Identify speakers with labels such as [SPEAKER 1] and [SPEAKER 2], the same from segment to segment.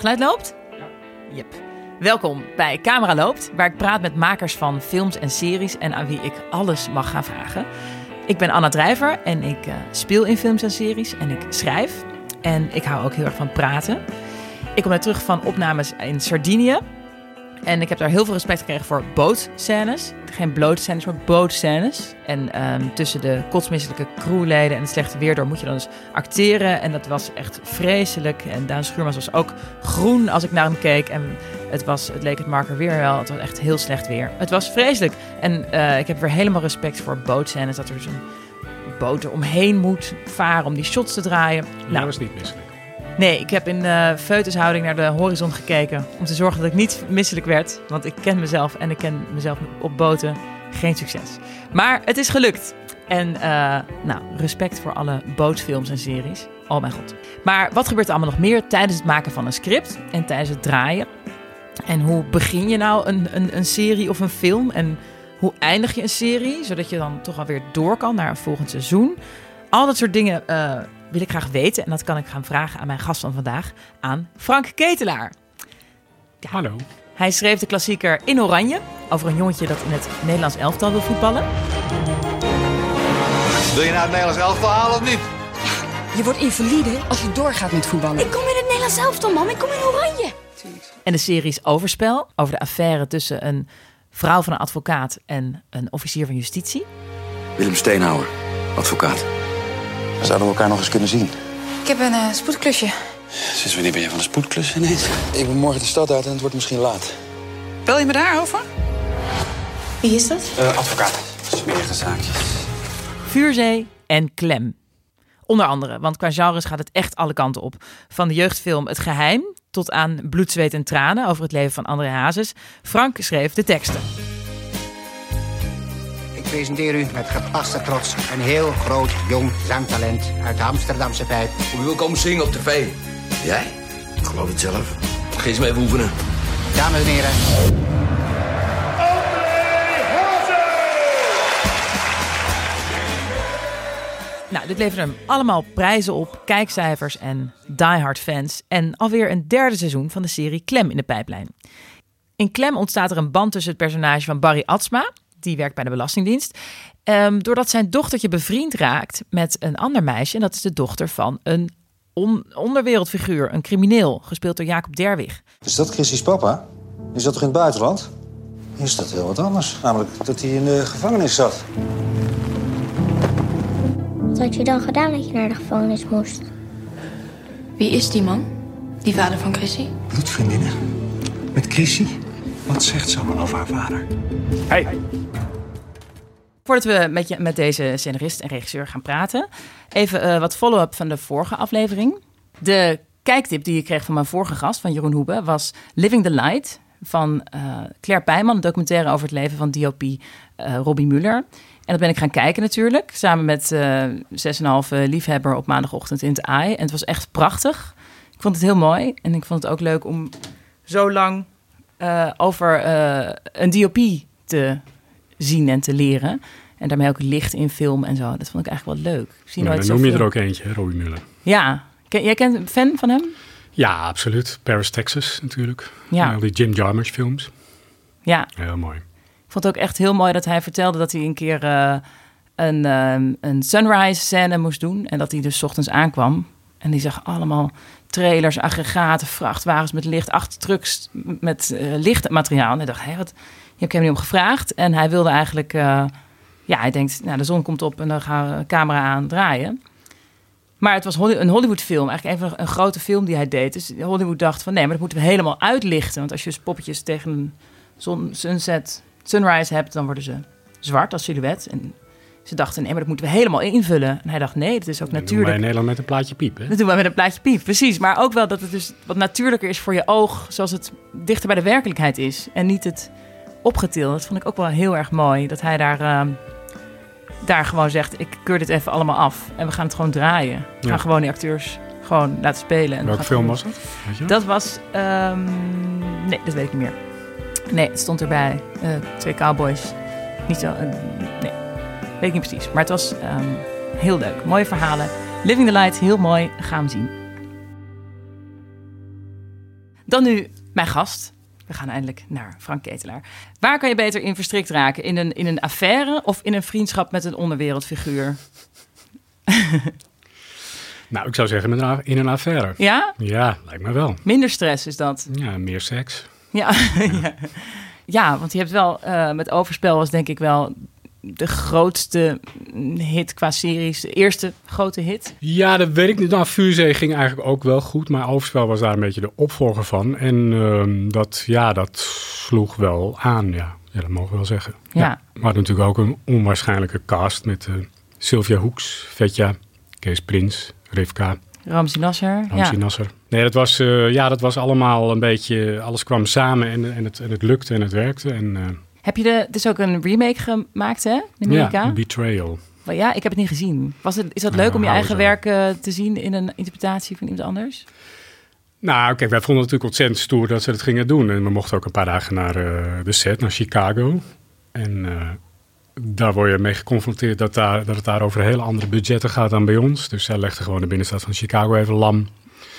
[SPEAKER 1] Geluid loopt? Ja. Yep. Welkom bij Camera Loopt, waar ik praat met makers van films en series en aan wie ik alles mag gaan vragen. Ik ben Anna Drijver en ik uh, speel in films en series en ik schrijf. En ik hou ook heel erg van praten. Ik kom net terug van opnames in Sardinië. En ik heb daar heel veel respect gekregen voor bootscènes. Geen blootscènes, maar bootscènes. En um, tussen de kotsmisselijke crewleden en het slechte weer door moet je dan dus acteren. En dat was echt vreselijk. En Daan Schuurmans was ook groen als ik naar hem keek. En het, was, het leek het marker weer wel. Het was echt heel slecht weer. Het was vreselijk. En uh, ik heb weer helemaal respect voor bootscènes. Dat er dus een boot er omheen moet varen om die shots te draaien.
[SPEAKER 2] Nou, dat was niet misselijk.
[SPEAKER 1] Nee, ik heb in uh, feutushouding naar de horizon gekeken om te zorgen dat ik niet misselijk werd. Want ik ken mezelf en ik ken mezelf op boten. Geen succes. Maar het is gelukt. En uh, nou, respect voor alle bootfilms en series. Oh mijn god. Maar wat gebeurt er allemaal nog meer tijdens het maken van een script en tijdens het draaien? En hoe begin je nou een, een, een serie of een film? En hoe eindig je een serie, zodat je dan toch alweer door kan naar een volgend seizoen? Al dat soort dingen uh, wil ik graag weten. En dat kan ik gaan vragen aan mijn gast van vandaag, aan Frank Ketelaar.
[SPEAKER 2] Ja. Hallo.
[SPEAKER 1] Hij schreef de klassieker In Oranje over een jongetje dat in het Nederlands elftal wil voetballen.
[SPEAKER 3] Wil je nou het Nederlands elftal halen of niet?
[SPEAKER 4] Je wordt invalide als je doorgaat met voetballen.
[SPEAKER 5] Ik kom in het Nederlands elftal, man. Ik kom in Oranje.
[SPEAKER 1] En de serie is Overspel over de affaire tussen een vrouw van een advocaat en een officier van justitie.
[SPEAKER 6] Willem Steenhouwer, advocaat. Zouden we elkaar nog eens kunnen zien?
[SPEAKER 4] Ik heb een uh, spoedklusje.
[SPEAKER 6] Sinds wanneer ben je van de spoedklus ineens? Ik ben morgen de stad uit en het wordt misschien laat.
[SPEAKER 4] Bel je me daarover? Wie is dat?
[SPEAKER 6] Uh, advocaat. Smerige zaakjes.
[SPEAKER 1] Vuurzee en Klem. Onder andere, want qua genres gaat het echt alle kanten op. Van de jeugdfilm Het Geheim tot aan Bloed, Zweet en Tranen over het leven van André Hazes. Frank schreef de teksten
[SPEAKER 7] presenteer u met gepaste trots een heel groot jong zangtalent uit de Amsterdamse pijp.
[SPEAKER 8] Hoe wil komen zingen op tv?
[SPEAKER 6] Jij? Ik geloof het zelf.
[SPEAKER 8] Ga eens mee even oefenen.
[SPEAKER 7] Dames en heren.
[SPEAKER 1] Nou, dit levert hem allemaal prijzen op, kijkcijfers en diehard fans. En alweer een derde seizoen van de serie Klem in de pijplijn. In Klem ontstaat er een band tussen het personage van Barry Atsma, die werkt bij de Belastingdienst. Um, doordat zijn dochtertje bevriend raakt met een ander meisje. En dat is de dochter van een on onderwereldfiguur, een crimineel, gespeeld door Jacob Derwig.
[SPEAKER 9] Is dat Chrissy's papa? Is dat toch in het buitenland? Is dat heel wat anders. Namelijk dat hij in de gevangenis zat.
[SPEAKER 10] Wat had je dan gedaan dat je naar de gevangenis moest?
[SPEAKER 4] Wie is die man? Die vader van Chrissy?
[SPEAKER 9] Bloedvriendinnen. Met Chrissy? Wat zegt ze allemaal over haar vader?
[SPEAKER 2] Hey.
[SPEAKER 1] Voordat we met, je, met deze scenarist en regisseur gaan praten, even uh, wat follow-up van de vorige aflevering. De kijktip die ik kreeg van mijn vorige gast, van Jeroen Hoebe, was Living the Light van uh, Claire Pijman, een documentaire over het leven van DOP uh, Robbie Muller. En dat ben ik gaan kijken natuurlijk, samen met uh, 6,5 liefhebber op maandagochtend in het AI. En het was echt prachtig. Ik vond het heel mooi en ik vond het ook leuk om zo lang over een DOP te zien en te leren. En daarmee ook licht in film en zo. Dat vond ik eigenlijk wel leuk.
[SPEAKER 2] zie nou, dan noem je er ook eentje, Robbie Muller.
[SPEAKER 1] Ja. Ken, jij kent een fan van hem?
[SPEAKER 2] Ja, absoluut. Paris, Texas natuurlijk. Ja. Al die Jim Jarmusch films.
[SPEAKER 1] Ja.
[SPEAKER 2] Heel mooi.
[SPEAKER 1] Ik vond het ook echt heel mooi dat hij vertelde dat hij een keer uh, een, uh, een sunrise scène moest doen. En dat hij dus ochtends aankwam. En die zag allemaal trailers, aggregaten, vrachtwagens met licht, achtertrucks met uh, lichtmateriaal. En hij dacht, hé, wat, hebt hem niet om gevraagd. En hij wilde eigenlijk, uh, ja, hij denkt, nou, de zon komt op en dan gaan we de camera aan draaien. Maar het was een Hollywood-film, eigenlijk even een grote film die hij deed. Dus Hollywood dacht van, nee, maar dat moeten we helemaal uitlichten. Want als je dus poppetjes tegen een zon, sunset, sunrise hebt, dan worden ze zwart als silhouet. En ze dachten, nee, maar dat moeten we helemaal invullen. En hij dacht, nee, het is ook
[SPEAKER 2] dat
[SPEAKER 1] natuurlijk.
[SPEAKER 2] Dat in Nederland met een plaatje piep, hè?
[SPEAKER 1] Dat doen we met een plaatje piep, precies. Maar ook wel dat het dus wat natuurlijker is voor je oog, zoals het dichter bij de werkelijkheid is. En niet het opgetild. Dat vond ik ook wel heel erg mooi, dat hij daar, uh, daar gewoon zegt, ik keur dit even allemaal af. En we gaan het gewoon draaien. We ja. gaan gewoon die acteurs gewoon laten spelen. En
[SPEAKER 2] Welke film was het?
[SPEAKER 1] Dat was, um, nee, dat weet ik niet meer. Nee, het stond erbij. Uh, twee cowboys. Niet zo, uh, nee. Weet ik niet precies. Maar het was um, heel leuk. Mooie verhalen. Living the Light, heel mooi. Gaan we zien. Dan nu mijn gast. We gaan eindelijk naar Frank Ketelaar. Waar kan je beter in verstrikt raken? In een, in een affaire of in een vriendschap met een onderwereldfiguur?
[SPEAKER 2] nou, ik zou zeggen met een, in een affaire.
[SPEAKER 1] Ja?
[SPEAKER 2] Ja, lijkt me wel.
[SPEAKER 1] Minder stress is dat?
[SPEAKER 2] Ja, meer seks.
[SPEAKER 1] Ja, ja. ja. want je hebt wel, uh, met Overspel was denk ik wel de grootste hit qua series, de eerste grote hit?
[SPEAKER 2] Ja, dat weet ik niet. Nou, Vuurzee ging eigenlijk ook wel goed, maar Overspel was daar een beetje de opvolger van. En uh, dat, ja, dat sloeg wel aan, ja. Ja, dat mogen we wel zeggen.
[SPEAKER 1] Ja.
[SPEAKER 2] hadden natuurlijk ook een onwaarschijnlijke cast met uh, Sylvia Hoeks, Vetja, Kees Prins, Rivka.
[SPEAKER 1] Ramzi Nasser.
[SPEAKER 2] Ramzi
[SPEAKER 1] ja.
[SPEAKER 2] Nasser. Nee, dat was, uh, ja, dat was allemaal een beetje... Alles kwam samen en, en, het, en het lukte en het werkte. En, uh,
[SPEAKER 1] heb je de, het is ook een remake gemaakt, hè? In Amerika?
[SPEAKER 2] Ja, Betrayal.
[SPEAKER 1] Ja, ik heb het niet gezien. Was het, is dat leuk om je eigen werk uh, te zien in een interpretatie van iemand anders?
[SPEAKER 2] Nou, kijk, wij vonden het natuurlijk ontzettend stoer dat ze het gingen doen. En we mochten ook een paar dagen naar de set, naar Chicago. En daar word je mee geconfronteerd dat, daar, dat het daar over hele andere budgetten gaat dan bij ons. Dus zij legde gewoon de binnenstad van Chicago even lam.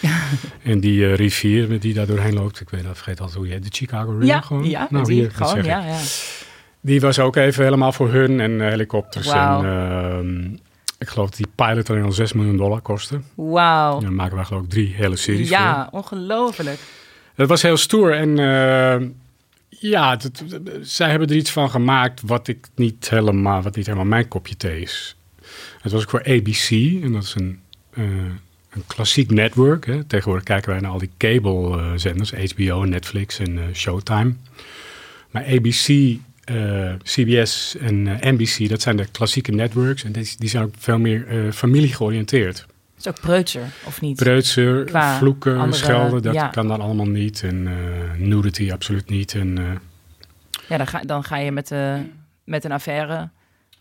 [SPEAKER 2] en die uh, rivier die daar doorheen loopt, ik weet dat, vergeet altijd hoe je de Chicago River
[SPEAKER 1] ja,
[SPEAKER 2] gewoon.
[SPEAKER 1] Ja, nou, die, hier, gewoon, ja, ja.
[SPEAKER 2] Die was ook even helemaal voor hun en uh, helikopters. Wow. En, uh, ik geloof dat die pilot alleen al 6 miljoen dollar kostte.
[SPEAKER 1] Wauw.
[SPEAKER 2] Dan maken we geloof ik drie hele series
[SPEAKER 1] Ja,
[SPEAKER 2] voor.
[SPEAKER 1] ongelooflijk.
[SPEAKER 2] Dat was heel stoer en uh, ja, dat, zij hebben er iets van gemaakt wat ik niet helemaal, wat niet helemaal mijn kopje thee is. Het was ook voor ABC en dat is een een klassiek network. Hè. Tegenwoordig kijken wij naar al die cable-zenders, HBO, Netflix en uh, Showtime. Maar ABC, uh, CBS en uh, NBC, dat zijn de klassieke networks. En die, die zijn ook veel meer familie georiënteerd.
[SPEAKER 1] Dat is ook preutser, of niet?
[SPEAKER 2] Preutser, Qua vloeken, andere, schelden, dat ja. kan dan allemaal niet. En nudity absoluut niet. En,
[SPEAKER 1] ja, dan ga, dan ga je met, met een affaire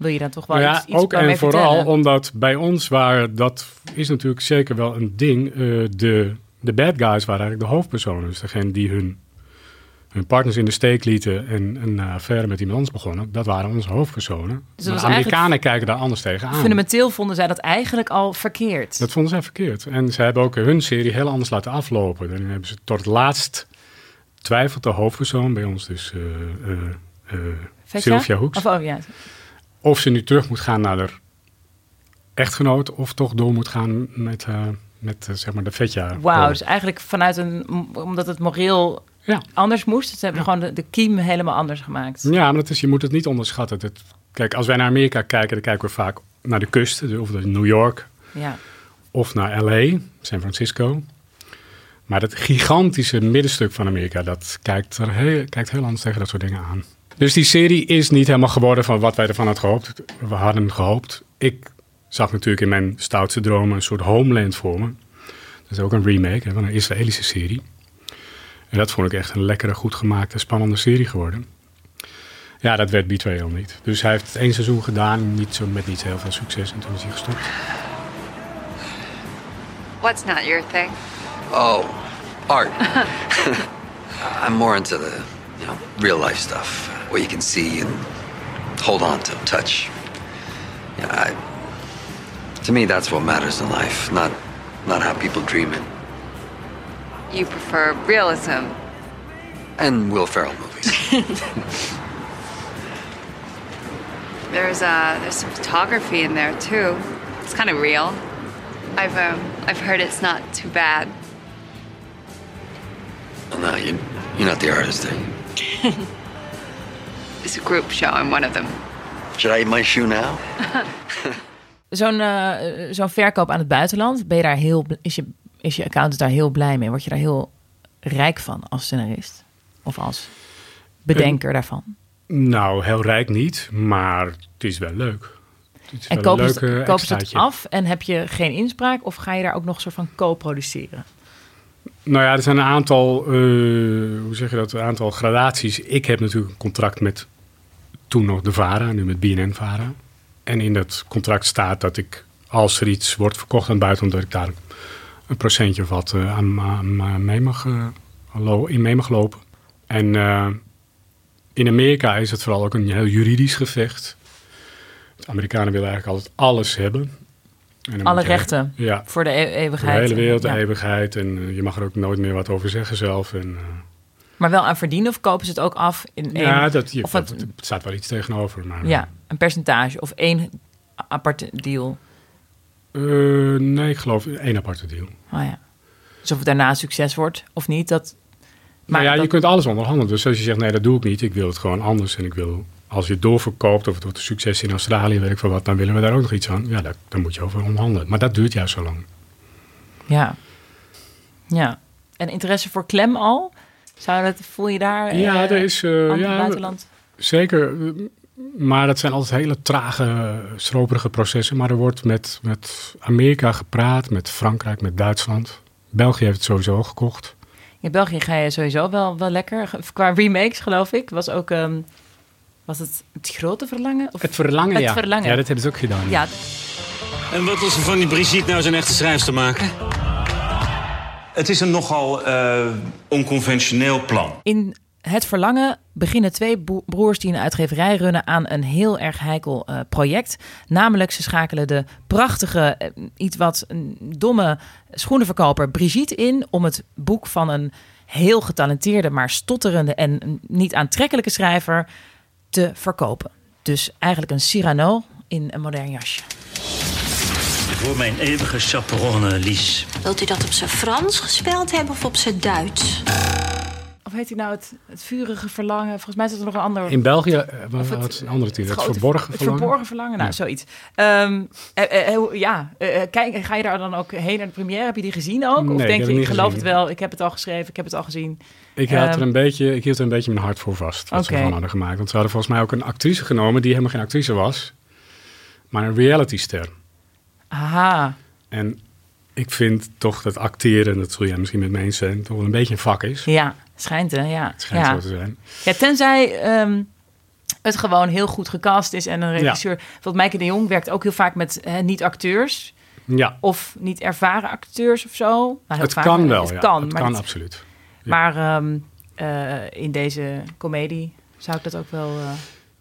[SPEAKER 1] wil je dan toch wel
[SPEAKER 2] ja,
[SPEAKER 1] iets, iets
[SPEAKER 2] ook en vooral
[SPEAKER 1] vertellen?
[SPEAKER 2] omdat bij ons waren, dat is natuurlijk zeker wel een ding, uh, de, de bad guys waren eigenlijk de hoofdpersonen. Dus degene die hun, hun partners in de steek lieten en een affaire met iemand anders begonnen, dat waren onze hoofdpersonen. Dus de Amerikanen kijken daar anders tegenaan.
[SPEAKER 1] Fundamenteel vonden zij dat eigenlijk al verkeerd.
[SPEAKER 2] Dat vonden zij verkeerd. En ze hebben ook hun serie heel anders laten aflopen. Dan hebben ze tot het laatst twijfelt de hoofdpersoon, bij ons dus uh, Sylvia Hoeks.
[SPEAKER 1] Of, oh, ja
[SPEAKER 2] of ze nu terug moet gaan naar de echtgenoot of toch door moet gaan met, uh, met uh, zeg maar de vetja.
[SPEAKER 1] Wauw, dus eigenlijk vanuit een, omdat het moreel ja. anders moest. Ze hebben ja. gewoon de, de kiem helemaal anders gemaakt.
[SPEAKER 2] Ja, maar dat is, je moet het niet onderschatten. Dat, kijk, als wij naar Amerika kijken, dan kijken we vaak naar de kust, of New York,
[SPEAKER 1] ja.
[SPEAKER 2] of naar LA, San Francisco. Maar dat gigantische middenstuk van Amerika, dat kijkt, er heel, kijkt heel anders tegen dat soort dingen aan. Dus die serie is niet helemaal geworden van wat wij ervan hadden gehoopt. We hadden gehoopt. Ik zag natuurlijk in mijn stoutste dromen een soort Homeland voor me. Dat is ook een remake hè, van een Israëlische serie. En dat vond ik echt een lekkere, goed gemaakte, spannende serie geworden. Ja, dat werd Betrayal niet. Dus hij heeft het één seizoen gedaan, niet zo, met niet heel veel succes. En toen is hij gestopt.
[SPEAKER 11] What's not your thing?
[SPEAKER 8] Oh, art. I'm more into the you know, real life stuff. What you can see and hold on to, touch. Yeah, I, to me, that's what matters in life, not not how people dream it.
[SPEAKER 11] You prefer realism.
[SPEAKER 8] And Will Ferrell movies.
[SPEAKER 11] there's uh, there's some photography in there too. It's kind of real. I've um, I've heard it's not too bad.
[SPEAKER 8] Well, no, you you're not the artist, are you?
[SPEAKER 11] It's a group show. I'm one of them.
[SPEAKER 8] Should I eat my shoe now?
[SPEAKER 1] Zo'n uh, zo'n verkoop aan het buitenland, ben je daar heel, is, je, is je accountant daar heel blij mee? Word je daar heel rijk van als scenarist? Of als bedenker
[SPEAKER 2] uh,
[SPEAKER 1] daarvan?
[SPEAKER 2] Nou, heel rijk niet, maar het is wel leuk. Het is
[SPEAKER 1] en kopen ze, kopen ze het af en heb je geen inspraak? Of ga je daar ook nog een soort van co-produceren?
[SPEAKER 2] Nou ja, er zijn een aantal, uh, hoe zeg je dat, een aantal gradaties. Ik heb natuurlijk een contract met toen nog de VARA, nu met BNN-VARA. En in dat contract staat dat ik, als er iets wordt verkocht aan het buitenland, dat ik daar een procentje of wat uh, aan, mee mag, uh, in mee mag lopen. En in Amerika is het vooral ook een heel juridisch gevecht. De Amerikanen willen eigenlijk altijd alles hebben. En
[SPEAKER 1] Alle
[SPEAKER 2] je-
[SPEAKER 1] rechten
[SPEAKER 2] ja,
[SPEAKER 1] voor de e-
[SPEAKER 2] voor
[SPEAKER 1] eeuwigheid.
[SPEAKER 2] de hele wereld, de
[SPEAKER 1] Ja.
[SPEAKER 2] eeuwigheid. En eh, je mag er ook nooit meer wat over zeggen zelf. En, eh,
[SPEAKER 1] Maar wel aan verdienen of kopen ze het ook af in één...
[SPEAKER 2] ja, dat, je,
[SPEAKER 1] of
[SPEAKER 2] dat,
[SPEAKER 1] het-
[SPEAKER 2] staat wel iets tegenover. Maar,
[SPEAKER 1] Ja, een percentage of één aparte deal.
[SPEAKER 2] eh, nee, ik geloof één aparte deal.
[SPEAKER 1] Oh ja. Dus of het daarna succes wordt of niet, dat...
[SPEAKER 2] Maar ja,
[SPEAKER 1] dat-
[SPEAKER 2] je kunt alles onderhandelen. Dus als je zegt, nee, dat doe ik niet. Ik wil het gewoon anders. En ik wil, als je het doorverkoopt of het wordt een succes in Australië, weet ik veel wat, dan willen we daar ook nog iets aan. Ja, daar, dan moet je over onderhandelen. Maar dat duurt juist zo lang.
[SPEAKER 1] Ja. Ja. En interesse voor klem al? Zou dat, voel je daar...
[SPEAKER 2] Ja,
[SPEAKER 1] eh,
[SPEAKER 2] er is... eh, ja,
[SPEAKER 1] buitenland?
[SPEAKER 2] Zeker. Maar dat zijn altijd hele trage, stroperige processen. Maar er wordt met, met Amerika gepraat, met Frankrijk, met Duitsland. België heeft het sowieso al gekocht.
[SPEAKER 1] In België ga je sowieso wel, wel lekker. Qua remakes, geloof ik. Was ook... ehm, was het het grote verlangen? Of
[SPEAKER 2] Het verlangen,
[SPEAKER 1] het
[SPEAKER 2] ja.
[SPEAKER 1] verlangen.
[SPEAKER 2] Ja, dat hebben ze ook gedaan.
[SPEAKER 1] Ja,
[SPEAKER 12] En wat als we van die Brigitte nou zo'n echte schrijfster maken?
[SPEAKER 13] Het is een nogal eh, onconventioneel plan.
[SPEAKER 1] In Het Verlangen beginnen twee broers die een uitgeverij runnen aan een heel erg heikel eh, project. Namelijk, ze schakelen de prachtige, eh, iets wat domme schoenenverkoper Brigitte in om het boek van een heel getalenteerde, maar stotterende en niet aantrekkelijke schrijver te verkopen. Dus eigenlijk een Cyrano in een modern jasje.
[SPEAKER 12] Voor mijn eeuwige chaperone, Lies.
[SPEAKER 5] Wilt u dat op zijn Frans gespeld hebben of op zijn Duits?
[SPEAKER 1] Of heet hij nou het, het vurige verlangen? Volgens mij is het nog een ander.
[SPEAKER 2] In België eh,
[SPEAKER 1] Of het-
[SPEAKER 2] een andere titel. Het verborgen
[SPEAKER 1] Het
[SPEAKER 2] verlangen.
[SPEAKER 1] verborgen verlangen, nou,
[SPEAKER 2] Ja.
[SPEAKER 1] zoiets. Ehm, eh, eh, ja, eh, kijk, ga je daar dan ook heen naar de première? Heb je die gezien ook?
[SPEAKER 2] Nee,
[SPEAKER 1] of
[SPEAKER 2] ik
[SPEAKER 1] denk
[SPEAKER 2] heb
[SPEAKER 1] je, ik
[SPEAKER 2] niet
[SPEAKER 1] geloof
[SPEAKER 2] gezien.
[SPEAKER 1] het wel, ik heb het al geschreven, ik heb het al gezien.
[SPEAKER 2] Ik hield,
[SPEAKER 1] Ehm,
[SPEAKER 2] er een beetje, ik hield er een beetje mijn hart voor vast. Wat ze ervan hadden gemaakt. Want ze hadden volgens mij ook een actrice genomen die helemaal geen actrice was. Maar een realityster.
[SPEAKER 1] Aha,
[SPEAKER 2] En ik vind toch dat acteren, dat zul jij misschien met me eens zijn, toch wel een beetje een vak is.
[SPEAKER 1] ja, schijnt hè, ja.
[SPEAKER 2] Het schijnt
[SPEAKER 1] ja.
[SPEAKER 2] zo te zijn.
[SPEAKER 1] Ja, tenzij ehm, het gewoon heel goed gecast is en een regisseur. Bijvoorbeeld Mijke de Jong werkt ook heel vaak met niet-acteurs.
[SPEAKER 2] Ja,
[SPEAKER 1] Of niet ervaren acteurs of zo. Nou,
[SPEAKER 2] het
[SPEAKER 1] vaak,
[SPEAKER 2] kan wel.
[SPEAKER 1] Het
[SPEAKER 2] ja.
[SPEAKER 1] kan,
[SPEAKER 2] het
[SPEAKER 1] maar
[SPEAKER 2] kan absoluut.
[SPEAKER 1] Maar ehm, eh, in deze komedie zou ik dat ook wel... eh,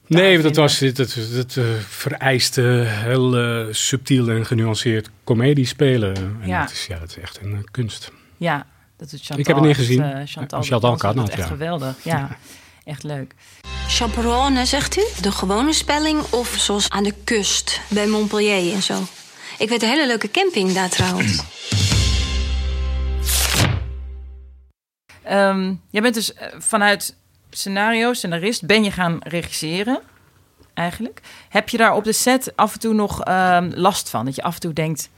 [SPEAKER 2] Nee, dat was dit, het, het eh, vereiste heel subtiel en genuanceerd comedie spelen. En
[SPEAKER 1] Ja.
[SPEAKER 2] dat, is, ja, dat is echt een kunst.
[SPEAKER 1] Ja, dat is Chantal.
[SPEAKER 2] Ik heb het niet gezien.
[SPEAKER 1] Chantal,
[SPEAKER 2] Ja, Chantal
[SPEAKER 1] dat
[SPEAKER 2] Carnot,
[SPEAKER 1] echt
[SPEAKER 2] ja.
[SPEAKER 1] geweldig. Ja, echt leuk.
[SPEAKER 5] Chaperone, zegt u? De gewone spelling of zoals aan de kust bij Montpellier en zo? Ik weet een hele leuke camping daar trouwens.
[SPEAKER 1] Ehm, jij bent dus eh, vanuit scenario, scenarist, ben je gaan regisseren eigenlijk. Heb je daar op de set af en toe nog ehm, last van? Dat je af en toe denkt,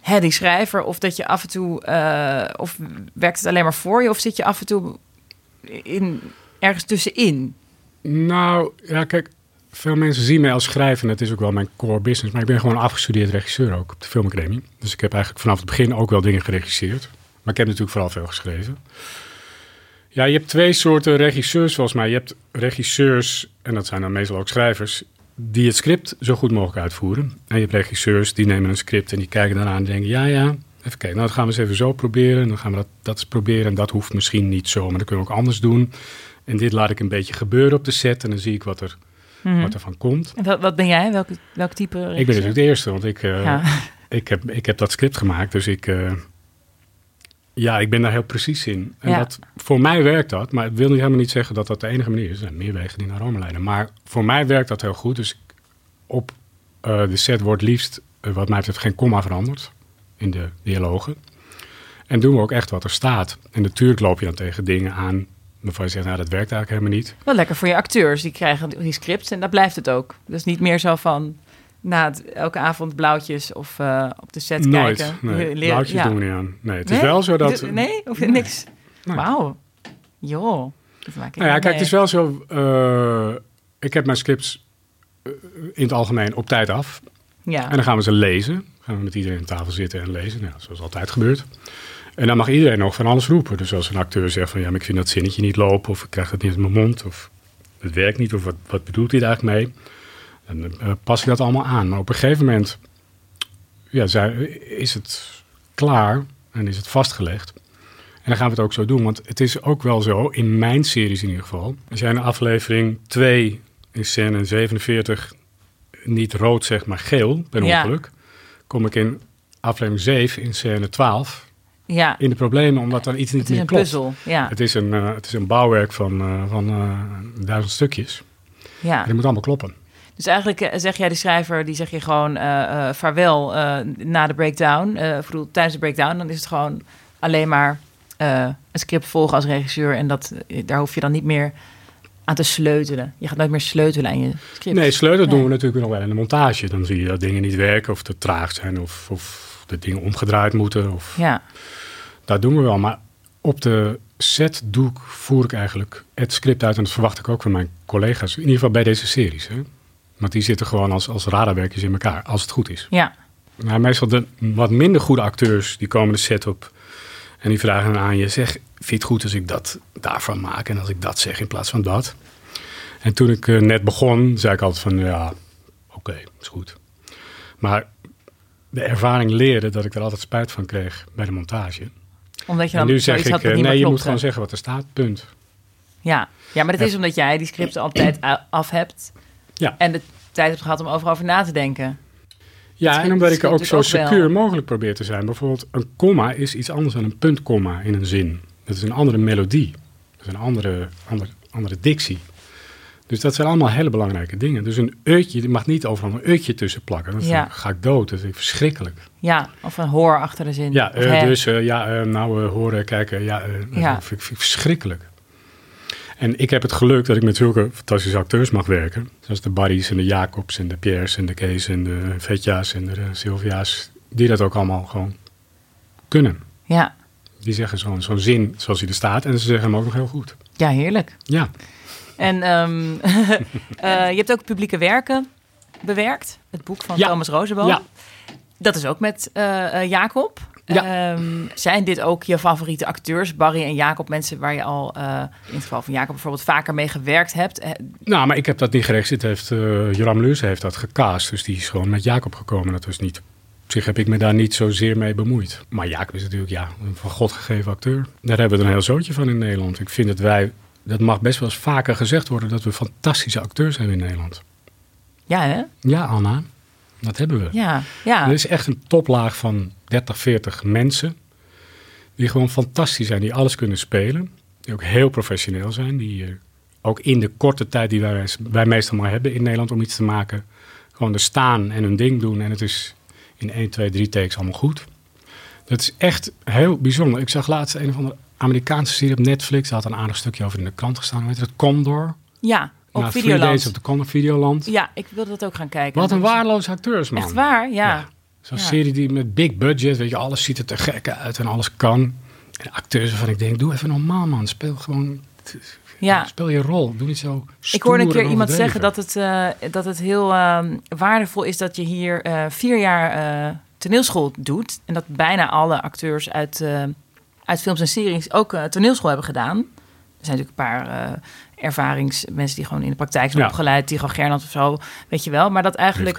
[SPEAKER 1] hè, die schrijver, of dat je af en toe, eh, of werkt het alleen maar voor je, of zit je af en toe in, ergens tussenin?
[SPEAKER 2] Nou, ja, kijk, veel mensen zien mij als schrijver. En het is ook wel mijn core business. Maar ik ben gewoon afgestudeerd regisseur ook op de Filmacademie. Dus ik heb eigenlijk vanaf het begin ook wel dingen geregisseerd. Maar ik heb natuurlijk vooral veel geschreven. Ja, je hebt twee soorten regisseurs volgens mij. Je hebt regisseurs, en dat zijn dan meestal ook schrijvers, die het script zo goed mogelijk uitvoeren. En je hebt regisseurs die nemen een script en die kijken daarna en denken, ja, ja, even kijken, nou dat gaan we eens even zo proberen. En dan gaan we dat, dat eens proberen en dat hoeft misschien niet zo, maar dat kunnen we ook anders doen. En dit laat ik een beetje gebeuren op de set en dan zie ik wat er,
[SPEAKER 1] Mhm.
[SPEAKER 2] wat er van komt.
[SPEAKER 1] Wat, wat ben jij? Welk, welk type regisseur?
[SPEAKER 2] Ik ben natuurlijk de eerste, want ik, eh,
[SPEAKER 1] Ja.
[SPEAKER 2] ik, heb, ik heb dat script gemaakt. Dus ik, eh, ja, ik ben daar heel precies in. En
[SPEAKER 1] Ja.
[SPEAKER 2] dat, voor mij werkt dat, maar het wil niet helemaal niet zeggen dat dat de enige manier is. Er zijn meer wegen die naar Rome leiden. Maar voor mij werkt dat heel goed. Dus ik- op eh, de set wordt liefst, eh, wat mij betreft, geen komma veranderd in de dialogen. En doen we ook echt wat er staat. En natuurlijk loop je dan tegen dingen aan waarvan je zegt, nou, dat werkt eigenlijk helemaal niet.
[SPEAKER 1] Wel lekker voor je acteurs. Die krijgen die scripts en daar blijft het ook. Dus niet meer zo van na het, elke avond blauwtjes of eh, op de set
[SPEAKER 2] Nooit.
[SPEAKER 1] kijken.
[SPEAKER 2] Nee, blauwtjes
[SPEAKER 1] ja.
[SPEAKER 2] doen we niet aan. Nee, het is wel zo dat...
[SPEAKER 1] Nee? Of
[SPEAKER 2] Nee.
[SPEAKER 1] niks? Wauw. Joh. Dat maak ik
[SPEAKER 2] Nou ja, kijk, het is wel zo. eh, ik heb mijn scripts eh, in het algemeen op tijd af.
[SPEAKER 1] Ja.
[SPEAKER 2] En dan gaan we ze lezen. Gaan we met iedereen aan tafel zitten en lezen. Nou, zoals altijd gebeurt. En dan mag iedereen nog van alles roepen. Dus als een acteur zegt van ja, maar ik vind dat zinnetje niet lopen. Of ik krijg het niet uit mijn mond. Of het werkt niet. Of wat, wat bedoelt hij daar eigenlijk mee? Dan eh, pas ik dat allemaal aan. Maar op een gegeven moment ja, is het klaar en is het vastgelegd. En dan gaan we het ook zo doen. Want het is ook wel zo, in mijn series in ieder geval. Als jij in aflevering 2 in scène 47 niet rood zegt, maar geel, per
[SPEAKER 1] Ja.
[SPEAKER 2] ongeluk. kom ik in aflevering 7, in scène 12,
[SPEAKER 1] Ja,
[SPEAKER 2] in de problemen omdat er iets niet
[SPEAKER 1] het is
[SPEAKER 2] meer
[SPEAKER 1] een
[SPEAKER 2] klopt.
[SPEAKER 1] puzzel. Ja,
[SPEAKER 2] Het, is een, eh, het is een bouwwerk van, eh, van duizend stukjes.
[SPEAKER 1] ja.
[SPEAKER 2] En die moet allemaal kloppen.
[SPEAKER 1] Dus eigenlijk eh, zeg jij de schrijver, die zeg je gewoon eh, vaarwel na de breakdown. ik bedoel, tijdens de breakdown, dan is het gewoon alleen maar een script volgen als regisseur. En dat, daar hoef je dan niet meer aan te sleutelen. Je gaat nooit meer sleutelen aan je script.
[SPEAKER 2] Nee, sleutel doen we natuurlijk nog wel in de montage. Dan zie je dat dingen niet werken of te traag zijn of, of de dingen omgedraaid moeten. Of,
[SPEAKER 1] Ja,
[SPEAKER 2] Dat doen we wel, maar op de set doe ik, voer ik eigenlijk het script uit. En dat verwacht ik ook van mijn collega's, in ieder geval bij deze series. Hè? Want die zitten gewoon als, als radarwerkjes in elkaar, als het goed is.
[SPEAKER 1] ja,
[SPEAKER 2] Maar meestal de wat minder goede acteurs, die komen de set op. En die vragen dan aan je, zeg, vind je het goed als ik dat daarvan maak? En als ik dat zeg in plaats van dat? En toen ik eh, net begon, zei ik altijd van, ja, oké, is goed. Maar de ervaring leerde dat ik er altijd spijt van kreeg bij de montage.
[SPEAKER 1] omdat je
[SPEAKER 2] En
[SPEAKER 1] dan
[SPEAKER 2] nu zeg ik,
[SPEAKER 1] had
[SPEAKER 2] eh, nee, je moet gewoon zeggen wat er staat, punt.
[SPEAKER 1] Ja. ja, maar dat is omdat jij die scripten altijd af hebt.
[SPEAKER 2] Ja.
[SPEAKER 1] En de tijd hebt gehad om overal over na te denken.
[SPEAKER 2] Ja, en omdat ik ook zo
[SPEAKER 1] ook wel.
[SPEAKER 2] secuur mogelijk probeer te zijn. Bijvoorbeeld een komma is iets anders dan een puntkomma in een zin. Dat is een andere melodie. Dat is een andere, andere, andere dictie. Dus dat zijn allemaal hele belangrijke dingen. Dus een uitje, je mag niet overal een uitje tussen plakken. Dan
[SPEAKER 1] Ja.
[SPEAKER 2] ga ik dood. Dat is verschrikkelijk.
[SPEAKER 1] Ja, of een hoor achter de zin.
[SPEAKER 2] Ja, eh, dus eh, ja, eh, nou horen, kijken. Ja, dat vind ik vind ik verschrikkelijk. En ik heb het geluk dat ik met zulke fantastische acteurs mag werken. Zoals de Barry's en de Jacobs en de Pierre's en de Kees en de Vetja's en de Sylvia's. Die dat ook allemaal gewoon kunnen.
[SPEAKER 1] Ja.
[SPEAKER 2] Die zeggen zo'n zo'n zin zoals hij er staat en ze zeggen hem ook nog heel goed.
[SPEAKER 1] ja, heerlijk.
[SPEAKER 2] Ja,
[SPEAKER 1] En ehm, eh, je hebt ook publieke werken bewerkt. Het boek van
[SPEAKER 2] Ja.
[SPEAKER 1] Thomas Rozenboom.
[SPEAKER 2] Ja.
[SPEAKER 1] Dat is ook met eh, Jacob.
[SPEAKER 2] Ja.
[SPEAKER 1] Ehm, zijn dit ook je favoriete acteurs, Barry en Jacob, mensen waar je al eh, in het geval van Jacob bijvoorbeeld vaker mee gewerkt hebt? Eh,
[SPEAKER 2] nou, maar ik heb dat niet geregisseerd. Heeft, eh Joram Leurs heeft dat gecast. Dus die is gewoon met Jacob gekomen. Dat was niet... Op zich heb ik me daar niet zozeer mee bemoeid. Maar Jacob is natuurlijk ja, een van God gegeven acteur. Daar hebben we er een heel zootje van in Nederland. Ik vind dat wij... Dat mag best wel eens vaker gezegd worden dat we fantastische acteurs hebben in Nederland.
[SPEAKER 1] ja, hè?
[SPEAKER 2] Ja, Anna. Dat hebben we.
[SPEAKER 1] Ja, ja.
[SPEAKER 2] Er is echt een toplaag van 30, 40 mensen. Die gewoon fantastisch zijn. Die alles kunnen spelen. Die ook heel professioneel zijn. Die eh, ook in de korte tijd die wij, wij meestal maar hebben in Nederland om iets te maken. Gewoon er staan en hun ding doen. En het is in 1, 2, 3 takes allemaal goed. Dat is echt heel bijzonder. Ik zag laatst een of andere Amerikaanse serie op Netflix. Daar had een aardig stukje over in de krant gestaan. Heet het? Condor.
[SPEAKER 1] Ja, op
[SPEAKER 2] Nou, Three
[SPEAKER 1] Videoland.
[SPEAKER 2] Days op de Condor Videoland.
[SPEAKER 1] Ja, ik wilde dat ook gaan kijken.
[SPEAKER 2] Wat een waardeloze acteurs, man.
[SPEAKER 1] Echt waar, ja.
[SPEAKER 2] Zo'n
[SPEAKER 1] Ja.
[SPEAKER 2] serie die met big budget, weet je, alles ziet er te gek uit en alles kan. En acteurs waarvan ik denk, doe even normaal man, speel gewoon,
[SPEAKER 1] Ja.
[SPEAKER 2] speel je rol, doe niet zo
[SPEAKER 1] Ik hoorde een keer iemand zeggen dat het, eh, dat het heel ehm, waardevol is dat je hier eh, vier jaar eh, toneelschool doet. En dat bijna alle acteurs uit, uit films en series ook toneelschool hebben gedaan. Er zijn natuurlijk een paar ervaringsmensen die gewoon in de praktijk zijn
[SPEAKER 2] Ja.
[SPEAKER 1] opgeleid. Tigo Gernand of zo, weet je wel. Maar dat eigenlijk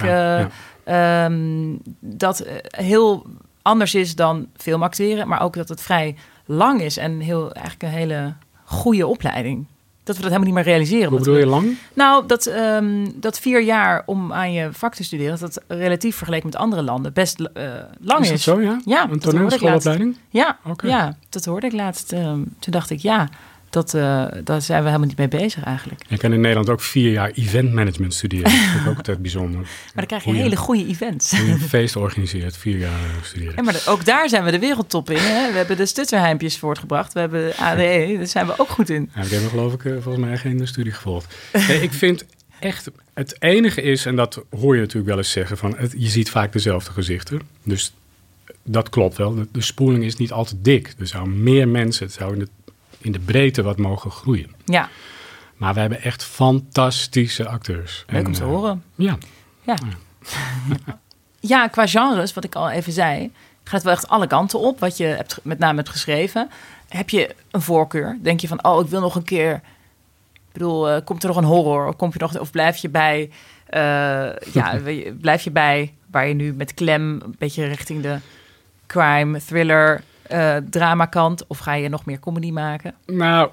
[SPEAKER 1] ehm, dat eh, heel anders is dan filmacteren. Maar ook dat het vrij lang is en heel, eigenlijk een hele goede opleiding. Dat we dat helemaal niet meer realiseren.
[SPEAKER 2] Hoe bedoel je lang?
[SPEAKER 1] nou, dat, ehm, dat vier jaar om aan je vak te studeren, dat dat relatief vergeleken met andere landen best eh, lang
[SPEAKER 2] Is
[SPEAKER 1] is.
[SPEAKER 2] dat zo, ja?
[SPEAKER 1] Ja,
[SPEAKER 2] Een toneelschoolopleiding?
[SPEAKER 1] Ja, ja, dat hoorde ik laatst. ehm, toen dacht ik, ja, dat, eh, daar zijn we helemaal niet mee bezig eigenlijk.
[SPEAKER 2] Je kan in Nederland ook vier jaar event management studeren. Dat ik ook altijd bijzonder.
[SPEAKER 1] Maar dan krijg je hele goede events.
[SPEAKER 2] Je een feest organiseert, vier jaar eh, studeren.
[SPEAKER 1] Ja, maar ook daar zijn we de wereldtop in. Hè? We hebben de stutterheimpjes voortgebracht. We hebben ADE, daar zijn we ook goed in.
[SPEAKER 2] Ja, ik heb geloof ik eh, volgens mij geen studie gevolgd. Nee, ik vind echt, het enige is, en dat hoor je natuurlijk wel eens zeggen, van het, je ziet vaak dezelfde gezichten. Dus dat klopt wel. De, de spoeling is niet altijd dik. Er zouden meer mensen, het zou in de, in de breedte wat mogen groeien.
[SPEAKER 1] Ja,
[SPEAKER 2] Maar we hebben echt fantastische acteurs.
[SPEAKER 1] leuk
[SPEAKER 2] En,
[SPEAKER 1] om te
[SPEAKER 2] eh,
[SPEAKER 1] horen.
[SPEAKER 2] Ja.
[SPEAKER 1] Ja. ja, qua genres, wat ik al even zei, gaat het wel echt alle kanten op. Wat je hebt, met name hebt geschreven. Heb je een voorkeur? Denk je van, oh, ik wil nog een keer... Ik bedoel, eh, komt er nog een horror? Of, kom je nog, of blijf je bij... eh, ja, blijf je bij waar je nu met klem een beetje richting de crime, thriller, eh drama kant? Of ga je nog meer comedy maken?
[SPEAKER 2] Nou,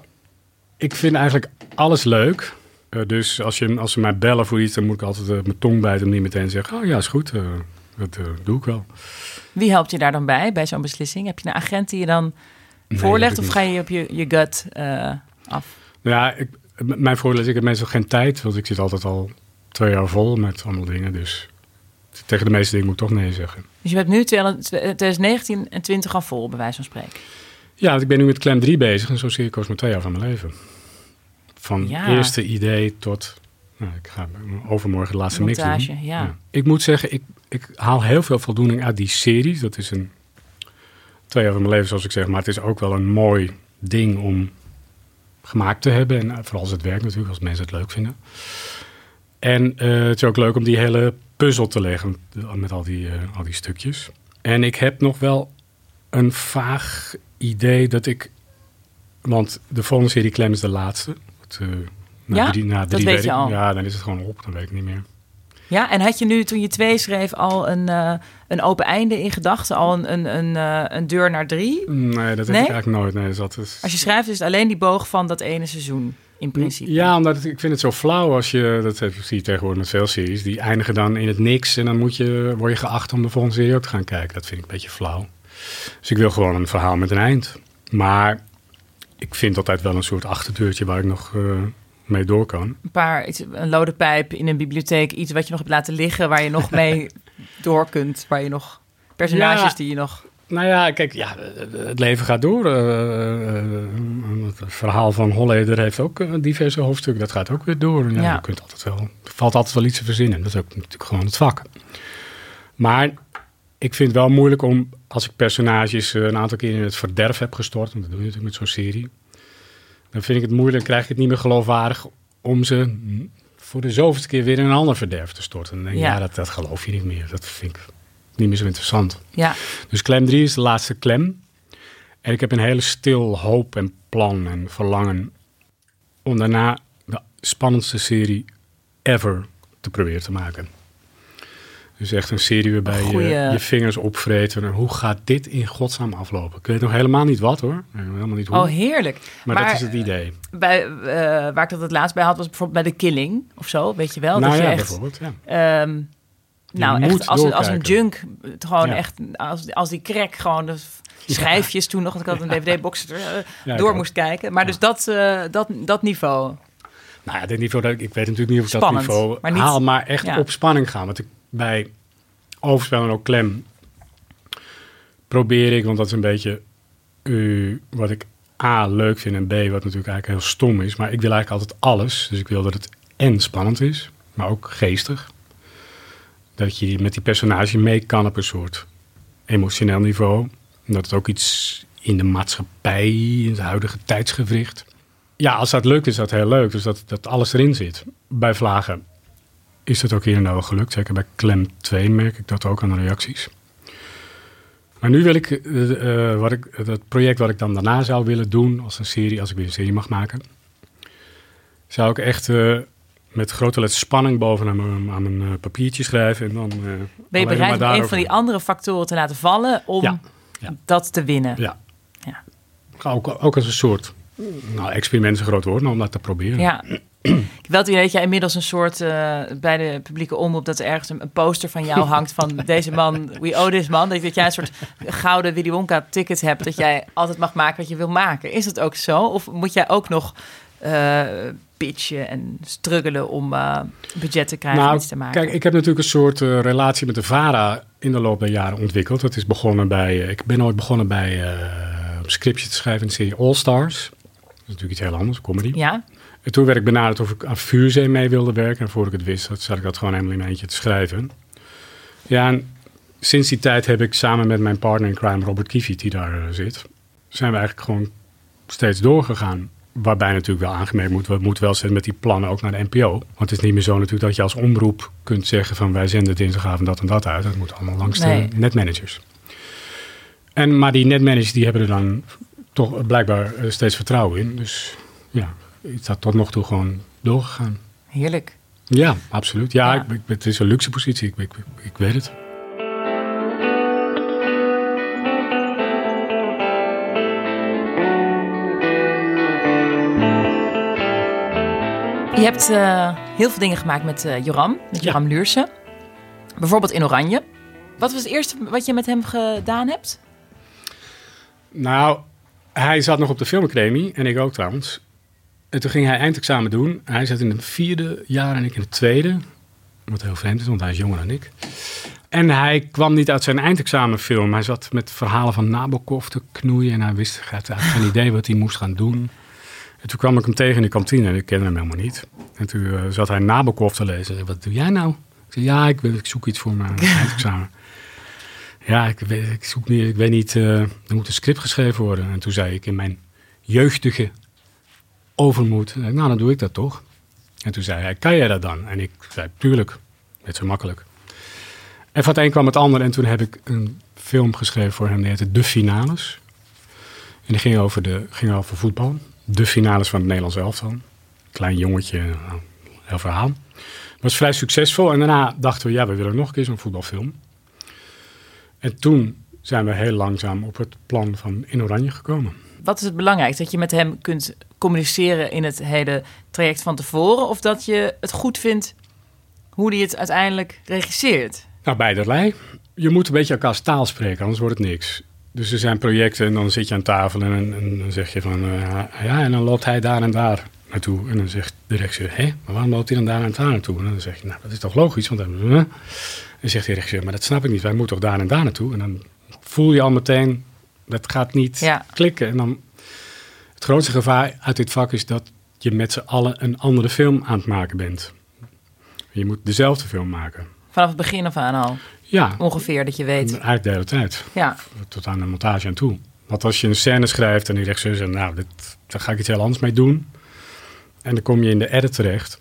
[SPEAKER 2] ik vind eigenlijk alles leuk. Eh, dus als, je, als ze mij bellen voor iets, dan moet ik altijd eh, mijn tong bijten en niet meteen zeggen: Oh ja, is goed. Dat doe ik wel.
[SPEAKER 1] Wie helpt je daar dan bij, bij zo'n beslissing? Heb je een agent die je dan
[SPEAKER 2] Nee,
[SPEAKER 1] voorlegt of ga je op je, je gut af?
[SPEAKER 2] Ja, ik, mijn voordeel is, ik heb meestal geen tijd. Want ik zit altijd al twee jaar vol met allemaal dingen. Dus tegen de meeste dingen moet ik toch nee zeggen.
[SPEAKER 1] Dus je hebt nu 2019 en 20 al vol, bij wijze van spreken.
[SPEAKER 2] Ja, want ik ben nu met Clem 3 bezig. En zo'n serie kost me twee jaar van mijn leven. Van
[SPEAKER 1] Ja.
[SPEAKER 2] eerste idee tot... Nou, ik ga overmorgen de laatste mix doen.
[SPEAKER 1] Montage, ja.
[SPEAKER 2] Ik moet zeggen, ik, ik haal heel veel voldoening uit die series. Dat is een twee jaar van mijn leven, zoals ik zeg. Maar het is ook wel een mooi ding om gemaakt te hebben. En vooral als het werkt natuurlijk, als mensen het leuk vinden. En eh, het is ook leuk om die hele puzzel te leggen met al die, eh, al die stukjes. En ik heb nog wel een vaag idee dat ik... Want de volgende serie Clem is de laatste. Het, eh, na
[SPEAKER 1] Ja,
[SPEAKER 2] drie, na drie. Ja, dan is het gewoon op. Dan weet ik niet meer.
[SPEAKER 1] Ja, en had je nu toen je twee schreef al een, eh, een open einde in gedachten? Al een, een, een, een deur naar drie?
[SPEAKER 2] Nee, dat heb
[SPEAKER 1] Nee?
[SPEAKER 2] ik eigenlijk nooit. Nee, dus dat is...
[SPEAKER 1] Als je schrijft is het alleen die boog van dat ene seizoen, in principe.
[SPEAKER 2] Ja, omdat het- ik vind het zo flauw als je, dat heb- zie je tegenwoordig met veel series, die eindigen dan in het niks en dan moet je, word je geacht om de volgende serie ook te gaan kijken. Dat vind ik een beetje flauw. Dus ik wil gewoon een verhaal met een eind. Maar ik vind altijd wel een soort achterdeurtje waar ik nog eh, mee door kan.
[SPEAKER 1] Een paar, een lode pijp in een bibliotheek, iets wat je nog hebt laten liggen, waar je nog mee door kunt, waar je nog personages
[SPEAKER 2] Ja.
[SPEAKER 1] die je nog.
[SPEAKER 2] Nou ja, kijk, ja, het leven gaat door. Eh, eh, het verhaal van Holleder heeft ook eh, diverse hoofdstukken. Dat gaat ook weer door. Ja,
[SPEAKER 1] Ja.
[SPEAKER 2] Je kunt altijd wel, er valt altijd wel iets te verzinnen. Dat is ook natuurlijk gewoon het vak. Maar ik vind het wel moeilijk om, als ik personages een aantal keer in het verderf heb gestort, want dat doe je natuurlijk met zo'n serie, dan vind ik het moeilijk, dan krijg ik het niet meer geloofwaardig om ze voor de zoveelste keer weer in een ander verderf te storten. Dan denk
[SPEAKER 1] Ja.
[SPEAKER 2] ja, dat, dat geloof je niet meer. Dat vind ik niet meer zo interessant.
[SPEAKER 1] Ja,
[SPEAKER 2] Dus klem 3 is de laatste klem. En ik heb een hele stil hoop en plan en verlangen om daarna de spannendste serie ever te proberen te maken. Dus echt een serie waarbij
[SPEAKER 1] Goeie-
[SPEAKER 2] je je vingers opvreten. En hoe gaat dit in godsnaam aflopen? Ik weet nog helemaal niet wat hoor. Helemaal niet hoe.
[SPEAKER 1] oh heerlijk.
[SPEAKER 2] maar, dat is het idee.
[SPEAKER 1] Bij, eh, waar ik dat het laatst bij had, was bijvoorbeeld bij de Killing of zo, weet je wel?
[SPEAKER 2] Nou
[SPEAKER 1] dat
[SPEAKER 2] ja,
[SPEAKER 1] je echt,
[SPEAKER 2] bijvoorbeeld, ja.
[SPEAKER 1] Nou, echt als, een- als een junk, het gewoon
[SPEAKER 2] Ja.
[SPEAKER 1] echt, als, als die crack gewoon de schijfjes toen nog, want ik had een DVD-box eh,
[SPEAKER 2] Ja,
[SPEAKER 1] door moest kijken. Maar dus dat, eh, dat, dat niveau.
[SPEAKER 2] Nou ja, dit niveau, dat, ik weet natuurlijk niet of ik dat niveau
[SPEAKER 1] maar niet-
[SPEAKER 2] haal, maar echt op spanning gaan. Want ik, bij overspel en ook klem probeer ik, want dat is een beetje eh, wat ik A, leuk vind en B, wat natuurlijk eigenlijk heel stom is. Maar ik wil eigenlijk altijd alles. Dus ik wil dat het en spannend is, maar ook geestig. Dat je met die personage mee kan op een soort emotioneel niveau. Dat het ook iets in de maatschappij, in het huidige tijdsgewricht. Ja, als dat lukt, is dat heel leuk. Dus dat, dat alles erin zit. Bij Vlagen is dat ook hier en gelukt. Zeker bij Klem 2 merk ik dat ook aan de reacties. Maar nu wil ik, eh, wat ik het project wat ik dan daarna zou willen doen, als een serie, als ik weer een serie mag maken, zou ik echt eh, met grote letters spanning bovenaan mijn, aan mijn eh, papiertje schrijven. En dan, eh,
[SPEAKER 1] Ben je bereid
[SPEAKER 2] maar
[SPEAKER 1] om een van die andere factoren te laten vallen om
[SPEAKER 2] Ja, ja.
[SPEAKER 1] dat te winnen?
[SPEAKER 2] Ja.
[SPEAKER 1] Ja.
[SPEAKER 2] Ook, ook als een soort, nou, experiment is een groot woord, maar om dat te proberen.
[SPEAKER 1] Ja. Ik heb wel het idee dat jij inmiddels een soort eh, bij de publieke omroep dat er ergens een, een poster van jou hangt van deze man, we owe this man. Dat, dat jij een soort gouden Willy Wonka ticket hebt dat jij altijd mag maken wat je wil maken. Is dat ook zo? Of moet jij ook nog eh, pitchen en struggelen om eh, budget te krijgen om
[SPEAKER 2] Nou,
[SPEAKER 1] iets te maken?
[SPEAKER 2] kijk, ik heb natuurlijk een soort eh, relatie met de VARA in de loop der jaren ontwikkeld. Dat is begonnen bij, eh, ik ben ooit begonnen bij een scriptje te schrijven in de serie All Stars. Dat is natuurlijk iets heel anders, comedy.
[SPEAKER 1] Ja?
[SPEAKER 2] En toen werd ik benaderd of ik aan Vuurzee mee wilde werken. En voordat ik het wist, zat ik dat gewoon helemaal in mijn eentje te schrijven. Ja, en sinds die tijd heb ik samen met mijn partner in crime, Robert Kiefiet, die daar zit, zijn we eigenlijk gewoon steeds doorgegaan. Waarbij natuurlijk wel aangemerkt moet, we moeten wel zetten met die plannen ook naar de NPO. Want het is niet meer zo natuurlijk dat je als omroep kunt zeggen van wij zenden dinsdagavond dat en dat uit. Dat moet allemaal langs
[SPEAKER 1] Nee.
[SPEAKER 2] de netmanagers. En, maar die netmanagers die hebben er dan toch blijkbaar eh, steeds vertrouwen in. Dus ja, is dat tot nog toe gewoon doorgegaan.
[SPEAKER 1] Heerlijk.
[SPEAKER 2] Ja, absoluut. Ja,
[SPEAKER 1] Ja.
[SPEAKER 2] Ik- het is een luxe positie. Ik, ik, ik weet het.
[SPEAKER 1] Je hebt eh, heel veel dingen gemaakt met eh, Joram, met Joram Luursen. Bijvoorbeeld in Oranje. Wat was het eerste wat je met hem gedaan hebt?
[SPEAKER 2] Nou, hij zat nog op de filmacademie en ik ook trouwens. En toen ging hij eindexamen doen. Hij zat in het vierde jaar en ik in het tweede. Wat heel vreemd is, want hij is jonger dan ik. En hij kwam niet uit zijn eindexamenfilm. Hij zat met verhalen van Nabokov te knoeien. En hij wist hij had geen idee wat hij moest gaan doen. En toen kwam ik hem tegen in de kantine en ik kende hem helemaal niet. En toen eh, zat hij Nabokov te lezen. En wat doe jij nou? Ik zei, ja, ik, ik zoek iets voor mijn eindexamen. Ja, ik weet, ik zoek niet, ik weet niet, eh, er moet een script geschreven worden. En toen zei ik in mijn jeugdige overmoed, eh, nou dan doe ik dat toch. En toen zei hij, kan jij dat dan? En ik zei, tuurlijk, net zo makkelijk. En van het een kwam het ander en toen heb ik een film geschreven voor hem, die heette De Finales. En die ging over, de, ging over voetbal. De finales van het Nederlands elftal. Klein jongetje, nou, heel verhaal. Was vrij succesvol en daarna dachten we, ja, we willen nog een keer zo'n voetbalfilm. En toen zijn we heel langzaam op het plan van In Oranje gekomen.
[SPEAKER 1] Wat is het belangrijkste? Dat je met hem kunt communiceren in het hele traject van tevoren? Of dat je het goed vindt hoe hij het uiteindelijk regisseert?
[SPEAKER 2] Nou, beiderlei. Je moet een beetje elkaars taal spreken, anders wordt het niks. Dus er zijn projecten en dan zit je aan tafel en, en dan zeg je van... eh, ja, en dan loopt hij daar en daar naartoe. En dan zegt de regisseur, hé, maar waarom loopt hij dan daar en daar naartoe? En dan zeg je, nou, dat is toch logisch? Want dan, uh, en zegt de regisseur, maar dat snap ik niet. Wij moeten toch daar en daar naartoe? En dan voel je al meteen, dat gaat niet
[SPEAKER 1] Ja.
[SPEAKER 2] klikken. En dan, het grootste gevaar uit dit vak is dat je met z'n allen een andere film aan het maken bent. Je moet dezelfde film maken.
[SPEAKER 1] Vanaf het begin af aan al?
[SPEAKER 2] Ja.
[SPEAKER 1] Ongeveer, dat je weet.
[SPEAKER 2] Eigenlijk de hele tijd.
[SPEAKER 1] Ja.
[SPEAKER 2] Tot aan de montage aan toe. Want als je een scène schrijft en die zegt, nou, dit, daar ga ik iets heel anders mee doen. En dan kom je in de edit terecht.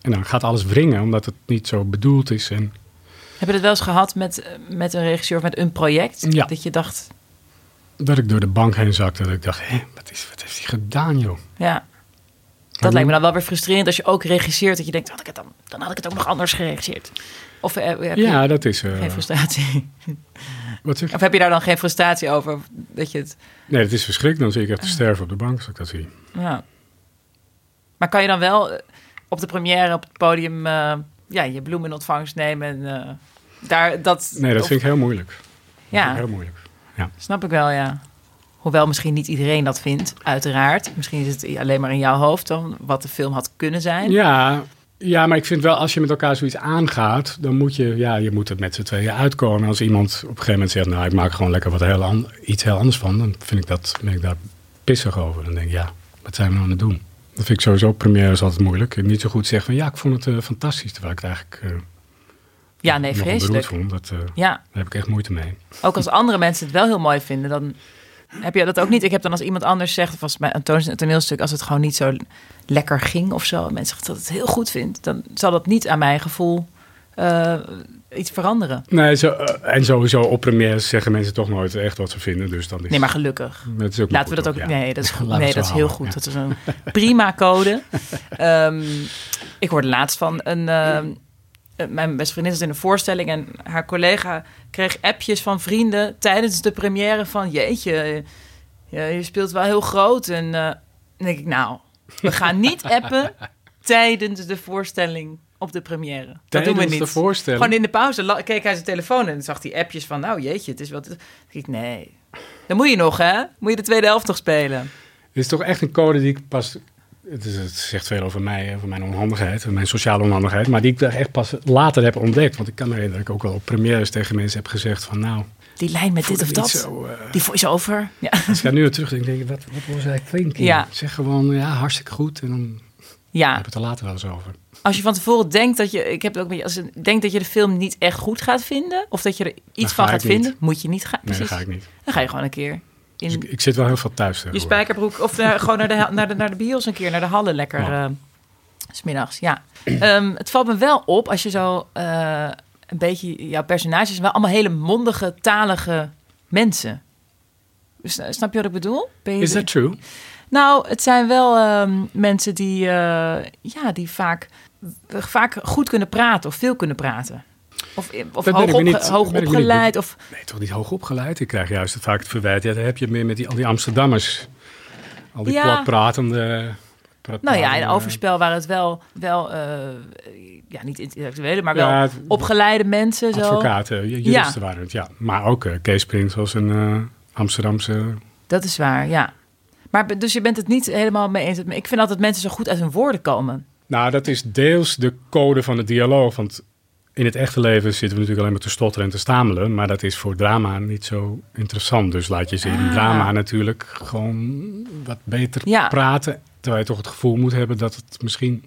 [SPEAKER 2] En dan gaat alles wringen, omdat het niet zo bedoeld is. En
[SPEAKER 1] Heb je het wel eens gehad met, met een regisseur of met een project?
[SPEAKER 2] Ja.
[SPEAKER 1] Dat je dacht,
[SPEAKER 2] dat ik door de bank heen zakte. Dat ik dacht, hé, wat, is, wat heeft hij gedaan, joh?
[SPEAKER 1] ja. Dat lijkt me dan wel weer frustrerend als je ook regisseert. Dat je denkt, had ik het dan, dan had ik het ook nog anders geregisseerd. Of eh, heb je
[SPEAKER 2] Ja, dat is... eh,
[SPEAKER 1] geen frustratie?
[SPEAKER 2] Wat zeg je?
[SPEAKER 1] Of heb je daar dan geen frustratie over? Dat je het,
[SPEAKER 2] Nee, dat is verschrikkelijk. Dan zie ik echt te sterven op de bank als ik dat zie.
[SPEAKER 1] ja. Maar kan je dan wel eh, op de première, op het podium, eh, ja, je bloem in ontvangst nemen en eh, daar dat...
[SPEAKER 2] Nee, dat
[SPEAKER 1] of-
[SPEAKER 2] vind ik heel moeilijk. Dat
[SPEAKER 1] Ja.
[SPEAKER 2] heel moeilijk. Ja.
[SPEAKER 1] Snap ik wel, ja. Hoewel misschien niet iedereen dat vindt, uiteraard. Misschien is het alleen maar in jouw hoofd dan wat de film had kunnen zijn.
[SPEAKER 2] Ja, ja, maar ik vind wel, als je met elkaar zoiets aangaat, dan moet je, ja, je moet het met z'n tweeën uitkomen. En als iemand op een gegeven moment zegt, nou, ik maak gewoon lekker wat heel an- iets heel anders van, dan vind ik, dat, ben ik daar pissig over. Dan denk ik, ja, wat zijn we nou aan het doen? Dat vind ik sowieso, première is altijd moeilijk. Ik niet zo goed zeggen van, ja, ik vond het eh, fantastisch, terwijl ik het eigenlijk eh
[SPEAKER 1] Ja, nee, vreselijk.
[SPEAKER 2] vond. Dat, eh,
[SPEAKER 1] Ja.
[SPEAKER 2] Daar heb ik echt moeite mee.
[SPEAKER 1] Ook als andere mensen het wel heel mooi vinden, dan heb je dat ook niet. Ik heb dan als iemand anders zegt, of als bij een toneelstuk, als het gewoon niet zo lekker ging of zo, en mensen zeggen dat het heel goed vindt, dan zal dat niet aan mijn gevoel eh, iets veranderen.
[SPEAKER 2] Nee, zo, eh, en sowieso op premières zeggen mensen toch nooit echt wat ze vinden. Dus dan is,
[SPEAKER 1] Nee, maar gelukkig.
[SPEAKER 2] Dat is ook
[SPEAKER 1] Laten we dat ook.
[SPEAKER 2] ja.
[SPEAKER 1] Nee, dat is goed. Nee, dat is heel goed.
[SPEAKER 2] ja.
[SPEAKER 1] Dat is een prima code. Ehm, ik hoorde laatst van een. ehm, eh, mijn beste vriendin zat in een voorstelling en haar collega kreeg appjes van vrienden tijdens de première van jeetje, je speelt wel heel groot. En eh, denk ik, nou, we gaan niet appen tijdens de voorstelling op de première. Dat doen we niet.
[SPEAKER 2] de voorstelling?
[SPEAKER 1] Gewoon in de pauze keek hij zijn telefoon en zag hij appjes van, nou jeetje, het is wat. Ik, nee, dan moet je nog, hè? Moet je de tweede helft nog spelen?
[SPEAKER 2] Dit is toch echt een code die ik pas. Het, is, het zegt veel over mij, over mijn onhandigheid, mijn sociale onhandigheid. Maar die ik echt pas later heb ontdekt. Want ik kan me herinneren dat ik ook wel op premières tegen mensen heb gezegd van nou.
[SPEAKER 1] Die lijn met dit of dat.
[SPEAKER 2] zo, eh,
[SPEAKER 1] Die voice-over. Ja.
[SPEAKER 2] Als ik daar nu weer terug denk, denk ik, wat, wat was hij klinken?
[SPEAKER 1] Ja.
[SPEAKER 2] Zeg gewoon, ja, hartstikke goed. En dan
[SPEAKER 1] ja.
[SPEAKER 2] heb ik het er later wel eens over.
[SPEAKER 1] Als je van tevoren denkt dat je... Ik heb het ook met je... Als je denkt dat je de film niet echt goed gaat vinden... of dat je er iets van gaat
[SPEAKER 2] niet.
[SPEAKER 1] vinden... moet je niet gaan.
[SPEAKER 2] Nee, dat ga ik niet.
[SPEAKER 1] Dan ga je gewoon een keer in
[SPEAKER 2] Dus ik, ik zit wel heel veel thuis
[SPEAKER 1] je spijkerbroek... of naar, gewoon naar de, naar, de, naar de bios een keer, naar de hallen lekker... eh, 's smiddags, ja. Ehm, het valt me wel op als je zo eh, een beetje... Jouw personages wel allemaal hele mondige, talige mensen. Snap je wat ik bedoel? Je-
[SPEAKER 2] Is that true?
[SPEAKER 1] Nou, het zijn wel ehm, mensen die, eh, ja, die vaak, vaak goed kunnen praten of veel kunnen praten. Of, of
[SPEAKER 2] Dat
[SPEAKER 1] hoog,
[SPEAKER 2] ben ik niet-
[SPEAKER 1] hoog
[SPEAKER 2] ben
[SPEAKER 1] opgeleid. Of,
[SPEAKER 2] Nee, toch niet hoog opgeleid. Ik krijg juist vaak het verwijt. Ja, daar heb je meer met die, al die Amsterdammers. Al die
[SPEAKER 1] Ja.
[SPEAKER 2] platpratende...
[SPEAKER 1] nou ja, in
[SPEAKER 2] pratende-
[SPEAKER 1] Overspel waren het wel, wel eh, ja, niet intellectuele, maar wel
[SPEAKER 2] Ja,
[SPEAKER 1] opgeleide mensen. Zo.
[SPEAKER 2] Advocaten, ju- juristen waren het, ja. Maar ook eh, Kees Prins was een eh, Amsterdamse...
[SPEAKER 1] Dat is waar, ja. Maar dus je bent het niet helemaal mee eens. Ik vind altijd mensen zo goed uit hun woorden komen.
[SPEAKER 2] Nou, dat is deels de code van de dialoog. Want in het echte leven zitten we natuurlijk alleen maar te stotteren en te stamelen. Maar dat is voor drama niet zo interessant. Dus laat je ze in
[SPEAKER 1] Ah.
[SPEAKER 2] drama natuurlijk gewoon wat beter
[SPEAKER 1] Ja.
[SPEAKER 2] praten. Terwijl je toch het gevoel moet hebben dat het misschien...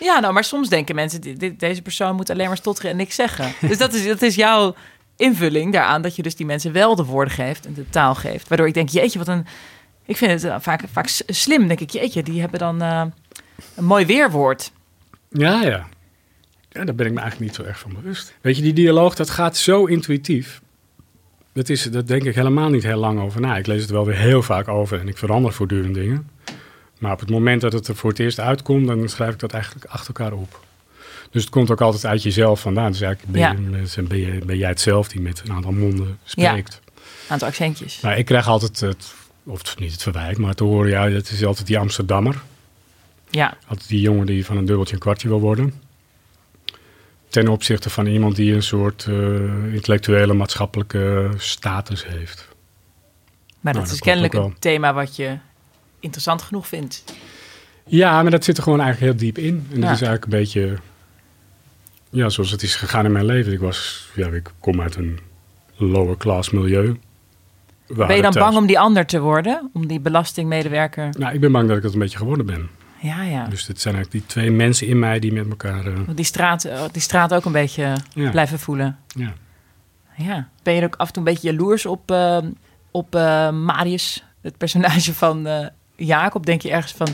[SPEAKER 1] Ja, nou, maar soms denken mensen, dit, dit- deze persoon moet alleen maar stotteren en niks zeggen. Dus dat is, dat is jouw invulling daaraan, dat je dus die mensen wel de woorden geeft en de taal geeft. Waardoor ik denk, jeetje, wat een... Ik vind het eh, vaak, vaak slim, denk ik, jeetje, die hebben dan eh, een mooi weerwoord.
[SPEAKER 2] Ja, ja. Ja, daar ben ik me eigenlijk niet zo erg van bewust. Weet je, die dialoog, dat gaat zo intuïtief. Dat, is, dat denk ik helemaal niet heel lang over na. Ik lees het wel weer heel vaak over en ik verander voortdurend dingen. Maar op het moment dat het er voor het eerst uitkomt, dan schrijf ik dat eigenlijk achter elkaar op. Dus het komt ook altijd uit jezelf vandaan. Dus eigenlijk ben,
[SPEAKER 1] Ja.
[SPEAKER 2] je, ben, je, ben jij het zelf die met een aantal monden spreekt.
[SPEAKER 1] Aantal accentjes.
[SPEAKER 2] Maar ik krijg altijd het, of niet het verwijt, maar te horen, ja, dat is altijd die Amsterdammer.
[SPEAKER 1] Ja,
[SPEAKER 2] Altijd die jongen die van een dubbeltje een kwartje wil worden. Ten opzichte van iemand die een soort eh, intellectuele, maatschappelijke status heeft.
[SPEAKER 1] maar
[SPEAKER 2] Nou,
[SPEAKER 1] dat is kennelijk een thema wat je interessant genoeg vindt.
[SPEAKER 2] Ja, maar dat zit er gewoon eigenlijk heel diep in. En dat is eigenlijk een beetje, ja, zoals het is gegaan in mijn leven. Ik was, ja, ik kom uit een lower class milieu. We
[SPEAKER 1] Ben je dan
[SPEAKER 2] thuis-
[SPEAKER 1] bang om die ander te worden? Om die belastingmedewerker?
[SPEAKER 2] Nou, ik ben bang dat ik dat een beetje geworden ben.
[SPEAKER 1] Ja, ja.
[SPEAKER 2] Dus het zijn eigenlijk die twee mensen in mij die met elkaar... eh,
[SPEAKER 1] die straat, eh, die straat ook een beetje
[SPEAKER 2] Ja.
[SPEAKER 1] blijven voelen.
[SPEAKER 2] ja.
[SPEAKER 1] Ja. Ben je er ook af en toe een beetje jaloers op, eh, op Marius, het personage van Jacob? Denk je ergens van,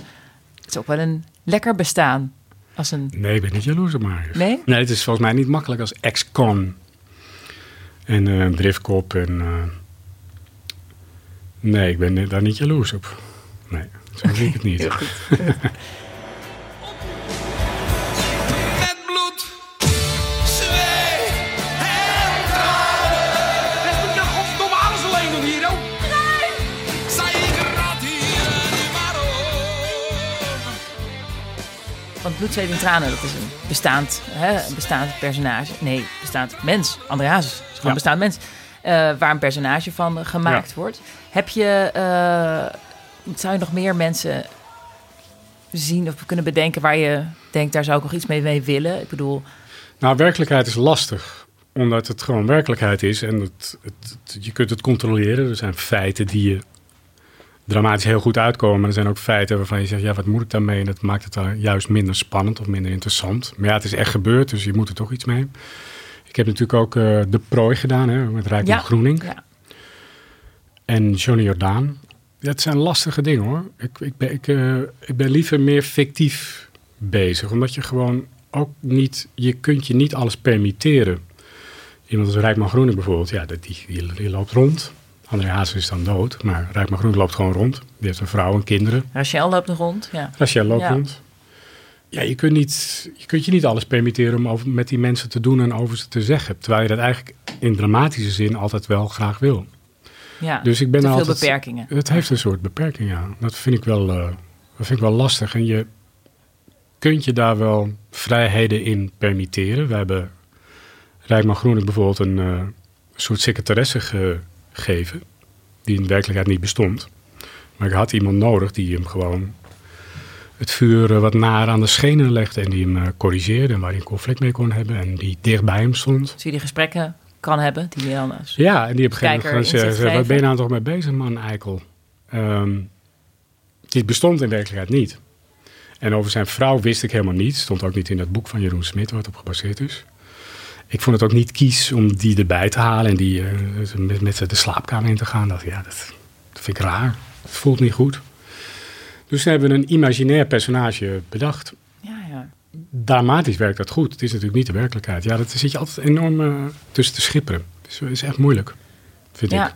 [SPEAKER 1] het is ook wel een lekker bestaan. Als een...
[SPEAKER 2] Nee, ik ben niet jaloers op Marius.
[SPEAKER 1] Nee?
[SPEAKER 2] Nee, het is volgens mij niet makkelijk als ex-con. En driftkop en... nee, ik ben daar niet jaloers op. Nee, zo zie ik het niet.
[SPEAKER 1] Heel goed. Want bloed, zweet en tranen, dat is een bestaand, hè, een bestaand personage. Nee, bestaand mens. Andreas is gewoon
[SPEAKER 2] Ja.
[SPEAKER 1] een bestaand mens. eh, waar een personage van gemaakt
[SPEAKER 2] Ja.
[SPEAKER 1] wordt. Heb je, eh, zou je nog meer mensen zien of kunnen bedenken waar je denkt, daar zou ik nog iets mee, mee willen? Ik bedoel,
[SPEAKER 2] Nou, werkelijkheid is lastig. Omdat het gewoon werkelijkheid is. En het, het, het- je kunt het controleren. Er zijn feiten die je dramatisch heel goed uitkomen. Maar er zijn ook feiten waarvan je zegt, ja, wat moet ik daarmee? En dat maakt het dan juist minder spannend of minder interessant. Maar ja, het is echt gebeurd, dus je moet er toch iets mee. Ik heb natuurlijk ook eh, De Prooi gedaan, hè, met Rijkman
[SPEAKER 1] Ja.
[SPEAKER 2] Groening.
[SPEAKER 1] Ja.
[SPEAKER 2] En Johnny Jordaan. Dat zijn lastige dingen hoor. Ik, ik, ben, ik, eh, ik ben liever meer fictief bezig. Omdat je gewoon ook niet... Je kunt je niet alles permitteren. Iemand als Rijkman Groening bijvoorbeeld. Ja, die, die, die loopt rond. André Hazes is dan dood. Maar Rijkman Groening loopt gewoon rond. Die heeft een vrouw en kinderen.
[SPEAKER 1] Rachel loopt nog rond. Ja.
[SPEAKER 2] Rachel loopt
[SPEAKER 1] Ja.
[SPEAKER 2] rond. Ja, je kunt, niet, je kunt je niet alles permitteren om over, met die mensen te doen en over ze te zeggen. Terwijl je dat eigenlijk in dramatische zin altijd wel graag wil.
[SPEAKER 1] Ja,
[SPEAKER 2] Dus ik ben
[SPEAKER 1] te veel
[SPEAKER 2] altijd,
[SPEAKER 1] beperkingen.
[SPEAKER 2] Het heeft een soort beperking, ja. Dat vind ik wel, eh, dat vind ik wel lastig. En je kunt je daar wel vrijheden in permitteren. We hebben Rijkman Groening bijvoorbeeld een eh, soort secretaresse gegeven. Die in werkelijkheid niet bestond. Maar ik had iemand nodig die hem gewoon het vuur eh, wat naar aan de schenen legde. En die hem corrigeerde en waar hij een conflict mee kon hebben. En die dicht bij hem stond.
[SPEAKER 1] Zie je die gesprekken kan hebben, die je dan als
[SPEAKER 2] Ja, en die op een gegeven moment zeggen, wat ben je nou toch mee bezig, man, eikel? Ehm dit bestond in werkelijkheid niet. En over zijn vrouw wist ik helemaal niets. Stond ook niet in dat boek van Jeroen Smit, waar het op gebaseerd is. Ik vond het ook niet kies om die erbij te halen en die eh, met, met de slaapkamer in te gaan. Dat, ja, dat, dat vind ik raar. Het voelt niet goed. Dus toen hebben we een imaginair personage bedacht. Dramatisch werkt dat goed. Het is natuurlijk niet de werkelijkheid. Ja, dat zit je altijd enorm eh, tussen te schipperen. Het is, is echt moeilijk, vind
[SPEAKER 1] ja.
[SPEAKER 2] ik.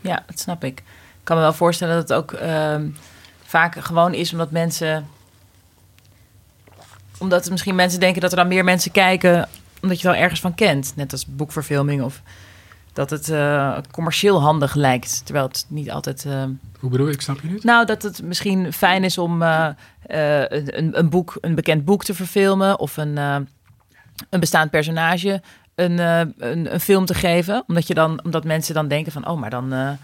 [SPEAKER 1] Ja, dat snap ik. Ik kan me wel voorstellen dat het ook ehm, vaak gewoon is omdat mensen... Omdat misschien mensen denken dat er dan meer mensen kijken... omdat je er wel ergens van kent. Net als boekverfilming of dat het eh, commercieel handig lijkt. Terwijl het niet altijd. eh,
[SPEAKER 2] Hoe bedoel je? Ik snap je niet.
[SPEAKER 1] nou, dat het misschien fijn is om eh, een, een boek, een bekend boek te verfilmen of een, een bestaand personage een, een, een film te geven. Omdat, je dan, omdat mensen dan denken van, oh, maar dan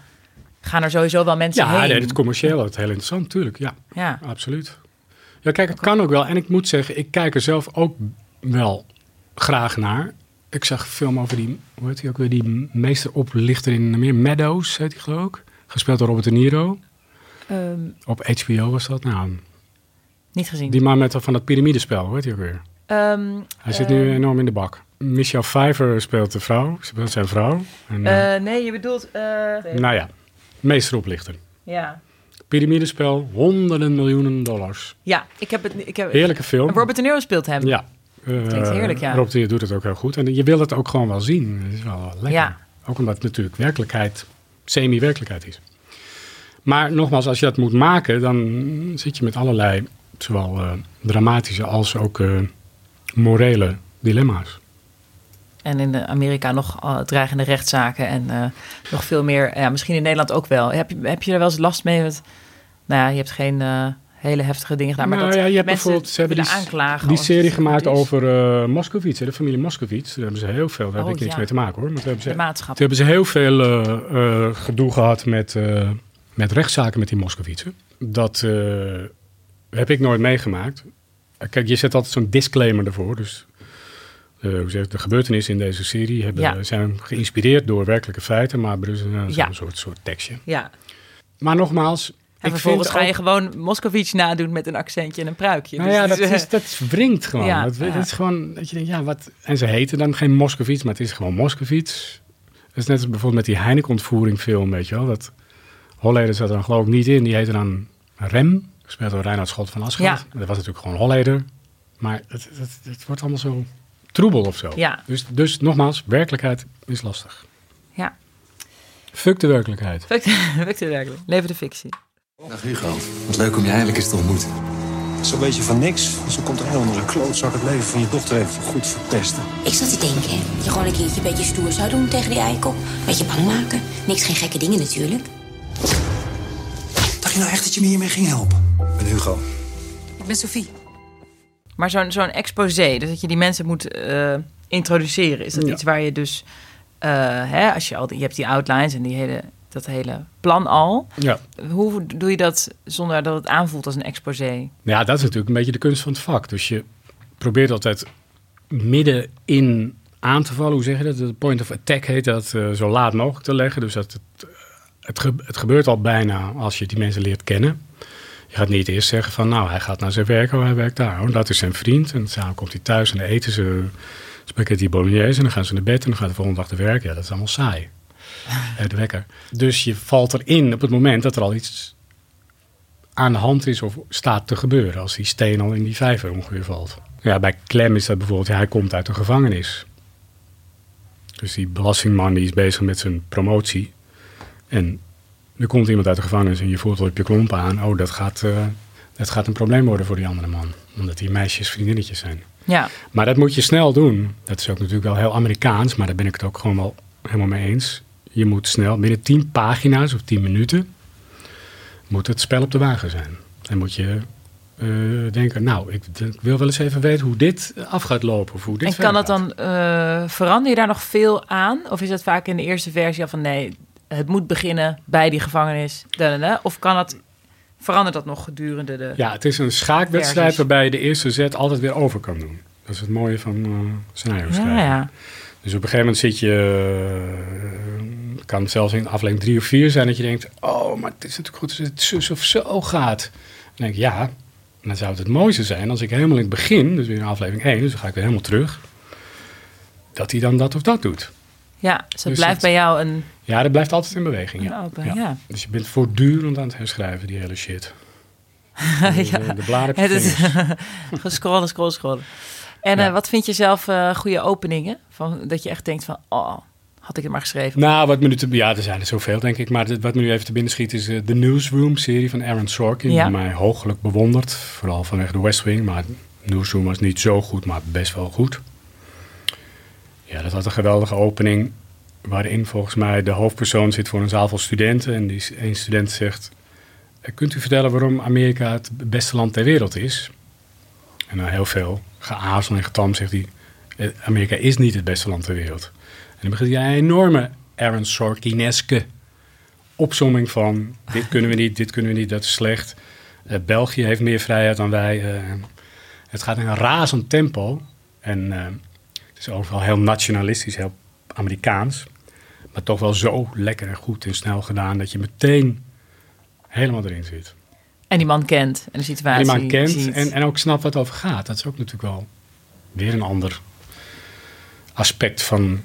[SPEAKER 1] gaan er sowieso wel mensen
[SPEAKER 2] Ja,
[SPEAKER 1] heen.
[SPEAKER 2] nee, het commercieel is heel interessant, natuurlijk. Ja,
[SPEAKER 1] Ja.
[SPEAKER 2] absoluut. Ja, kijk, het kan ook wel. En ik moet zeggen, ik kijk er zelf ook wel graag naar. Ik zag een film over die, hoe heet die ook weer, die meesteroplichter in meer Meadows, heet die geloof ik. Gespeeld door Robert De Niro.
[SPEAKER 1] Ehm,
[SPEAKER 2] Op HBO was dat. Nou,
[SPEAKER 1] niet gezien.
[SPEAKER 2] die man met van dat piramidespel, hoe heet die ook weer?
[SPEAKER 1] Ehm,
[SPEAKER 2] Hij zit
[SPEAKER 1] ehm,
[SPEAKER 2] nu enorm in de bak. Michelle Pfeiffer speelt de vrouw, speelt zijn vrouw. En, eh,
[SPEAKER 1] eh, nee, je bedoelt... eh,
[SPEAKER 2] nou ja, meesteroplichter.
[SPEAKER 1] ja.
[SPEAKER 2] Piramidespel, honderden miljoenen dollars.
[SPEAKER 1] Ja, ik heb het... Ik heb,
[SPEAKER 2] Heerlijke film.
[SPEAKER 1] Robert De Niro speelt hem.
[SPEAKER 2] Ja. Eh,
[SPEAKER 1] Klinkt heerlijk, ja.
[SPEAKER 2] De Niro doet het ook heel goed. En je wil het ook gewoon wel zien. Het is wel lekker.
[SPEAKER 1] Ja.
[SPEAKER 2] Ook omdat het natuurlijk werkelijkheid, semi-werkelijkheid is. Maar nogmaals, als je dat moet maken, dan zit je met allerlei, zowel eh, dramatische als ook eh, morele dilemma's.
[SPEAKER 1] En in Amerika nog eh, dreigende rechtszaken en eh, nog veel meer. Ja, misschien in Nederland ook wel. Heb je, heb je er wel eens last mee? Met, nou ja, je hebt geen eh, hele heftige dingen gedaan. Maar
[SPEAKER 2] Nou
[SPEAKER 1] dat
[SPEAKER 2] ja, je hebt bijvoorbeeld, ze hebben die,
[SPEAKER 1] aanklagen.
[SPEAKER 2] die
[SPEAKER 1] als
[SPEAKER 2] serie gemaakt
[SPEAKER 1] is.
[SPEAKER 2] over eh Moskowitz, hè, de familie Moskowitz. Daar hebben ze heel veel, daar heb
[SPEAKER 1] Oh,
[SPEAKER 2] ik niks
[SPEAKER 1] ja.
[SPEAKER 2] mee te maken hoor. Maar toen hebben ze,
[SPEAKER 1] De maatschappij.
[SPEAKER 2] toen hebben ze heel veel eh, eh, gedoe gehad met, met rechtszaken met die Moskowitsen. Dat heb ik nooit meegemaakt. Kijk, je zet altijd zo'n disclaimer ervoor. Dus hoe zeg ik, de gebeurtenissen in deze serie hebben,
[SPEAKER 1] Ja.
[SPEAKER 2] zijn geïnspireerd door werkelijke feiten, maar er is een,
[SPEAKER 1] Ja.
[SPEAKER 2] soort, soort tekstje.
[SPEAKER 1] Ja.
[SPEAKER 2] Maar nogmaals,
[SPEAKER 1] En
[SPEAKER 2] ik
[SPEAKER 1] vervolgens
[SPEAKER 2] vind
[SPEAKER 1] ga je
[SPEAKER 2] ook-
[SPEAKER 1] gewoon Moskovits nadoen met een accentje en een pruikje.
[SPEAKER 2] nou
[SPEAKER 1] Dus
[SPEAKER 2] ja, dat, is, dat wringt gewoon.
[SPEAKER 1] Ja,
[SPEAKER 2] dat, dat
[SPEAKER 1] ja.
[SPEAKER 2] is gewoon, dat je denkt, ja, wat... En ze heten dan geen Moskovits, maar het is gewoon Moskovits. Het is net als bijvoorbeeld met die Heineken-ontvoering film, weet je wel. Dat Holleder zat er dan geloof ik niet in. Die heette dan Rem, gespeeld door Reinhard Schot van.
[SPEAKER 1] Ja.
[SPEAKER 2] Dat was natuurlijk gewoon Holleder. Maar het, het, het wordt allemaal zo troebel of zo.
[SPEAKER 1] Ja.
[SPEAKER 2] Dus, dus nogmaals, werkelijkheid is lastig.
[SPEAKER 1] Ja.
[SPEAKER 2] Fuck de werkelijkheid.
[SPEAKER 1] Fuck de- fuck de werkelijk. Leven de fictie.
[SPEAKER 6] Dag Hugo. Wat leuk om je eindelijk eens te ontmoeten.
[SPEAKER 14] Zo weet je van niks. Zo komt er een onder een klootzak het leven van je dochter even goed verpesten.
[SPEAKER 15] Ik zat te denken, je gewoon een keertje een beetje stoer zou doen tegen die eikel. Beetje bang maken. Niks, geen gekke dingen natuurlijk.
[SPEAKER 14] Dacht je nou echt dat je me hiermee ging helpen? Ik ben Hugo.
[SPEAKER 15] Ik ben Sophie.
[SPEAKER 1] Maar zo'n zo'n exposé, dus dat je die mensen moet eh, introduceren, is dat
[SPEAKER 2] Ja.
[SPEAKER 1] iets waar je dus, eh, hè, als je al die, je hebt die outlines en die hele, dat hele plan al.
[SPEAKER 2] Ja.
[SPEAKER 1] Hoe doe je dat zonder dat het aanvoelt als een exposé?
[SPEAKER 2] Ja, dat is natuurlijk een beetje de kunst van het vak. Dus je probeert altijd middenin aan te vallen. Hoe zeg je dat? De point of attack heet dat eh, zo laat mogelijk te leggen. Dus dat het, het, ge- het gebeurt al bijna als je die mensen leert kennen. Je gaat niet eerst zeggen van, nou, hij gaat naar zijn werk, oh, hij werkt daar. Oh, dat is zijn vriend. En samen komt hij thuis en dan eten ze spaghetti bolognese. En dan gaan ze naar bed en dan gaat de volgende dag te werk. Ja, dat is allemaal saai. Eh, de wekker. Dus je valt erin op het moment dat er al iets aan de hand is of staat te gebeuren. Als die steen al in die vijver ongeveer valt. Ja, bij Clem is dat bijvoorbeeld, ja, hij komt uit de gevangenis. Dus die belastingman die is bezig met zijn promotie. En er komt iemand uit de gevangenis en je voelt al op je klompen aan. Oh, dat gaat, eh, dat gaat een probleem worden voor die andere man. Omdat die meisjes vriendinnetjes zijn.
[SPEAKER 1] Ja.
[SPEAKER 2] Maar dat moet je snel doen. Dat is ook natuurlijk wel heel Amerikaans, maar daar ben ik het ook gewoon wel helemaal mee eens. Je moet snel, binnen 10 pagina's of 10 minuten, moet het spel op de wagen zijn. En moet je eh, denken, nou, ik, ik wil wel eens even weten hoe dit af gaat lopen. Of hoe dit
[SPEAKER 1] en kan dat dan, eh, verander je daar nog veel aan? Of is dat vaak in de eerste versie al van nee, het moet beginnen bij die gevangenis? da, da, da? Of kan dat, verandert dat nog gedurende de...
[SPEAKER 2] Ja, het is een schaakwedstrijd
[SPEAKER 1] versies?
[SPEAKER 2] waarbij je de eerste zet altijd weer over kan doen. Dat is het mooie van eh scenario schrijven.
[SPEAKER 1] Ja, ja.
[SPEAKER 2] Dus op een gegeven moment zit je, kan zelfs in aflevering drie of vier zijn dat je denkt, oh, maar het is natuurlijk goed als het zus of zo gaat. Dan denk ik, ja, dan zou het het mooiste zijn als ik helemaal in het begin, dus weer in aflevering 1, dus dan ga ik weer helemaal terug, dat hij dan dat of dat doet.
[SPEAKER 1] Ja, dus het
[SPEAKER 2] Dus
[SPEAKER 1] blijft
[SPEAKER 2] het-
[SPEAKER 1] bij jou een...
[SPEAKER 2] Ja, dat blijft altijd in beweging. Ja.
[SPEAKER 1] Open, ja.
[SPEAKER 2] Dus je bent voortdurend aan het herschrijven, die hele shit.
[SPEAKER 1] ja.
[SPEAKER 2] de, de bladen op je
[SPEAKER 1] Het is gescrollen, scrollen, scrollen. En
[SPEAKER 2] Ja.
[SPEAKER 1] eh, wat vind je zelf eh, goede openingen? Van, dat je echt denkt van, oh, had ik het maar geschreven.
[SPEAKER 2] Nou, wat me nu te, ja, er zijn er zoveel, denk ik. Maar dit- wat me nu even te binnen schiet is eh, de Newsroom-serie van Aaron Sorkin.
[SPEAKER 1] Ja.
[SPEAKER 2] Die mij hoogelijk bewondert. Vooral vanwege de West Wing. Maar Newsroom was niet zo goed, maar best wel goed. Ja, dat had een geweldige opening. waarin volgens mij de hoofdpersoon zit voor een zaal vol studenten. En die een student zegt: "Eh, Kunt u vertellen waarom Amerika het beste land ter wereld is? En na heel veel geazel en getam zegt hij: "Eh, Amerika is niet het beste land ter wereld. En dan begint hij een enorme Aaron Sorkineske opsomming van: dit kunnen we niet, dit kunnen we niet, dat is slecht. Eh, België heeft meer vrijheid dan wij. eh, het gaat in een razend tempo. En eh, het is overal heel nationalistisch, heel Amerikaans. Maar toch wel zo lekker en goed en snel gedaan dat je meteen helemaal erin zit.
[SPEAKER 1] En die man kent en de
[SPEAKER 2] En
[SPEAKER 1] situatie
[SPEAKER 2] die man kent
[SPEAKER 1] ziet.
[SPEAKER 2] en, en ook snapt wat het over gaat. Dat is ook natuurlijk wel weer een ander aspect van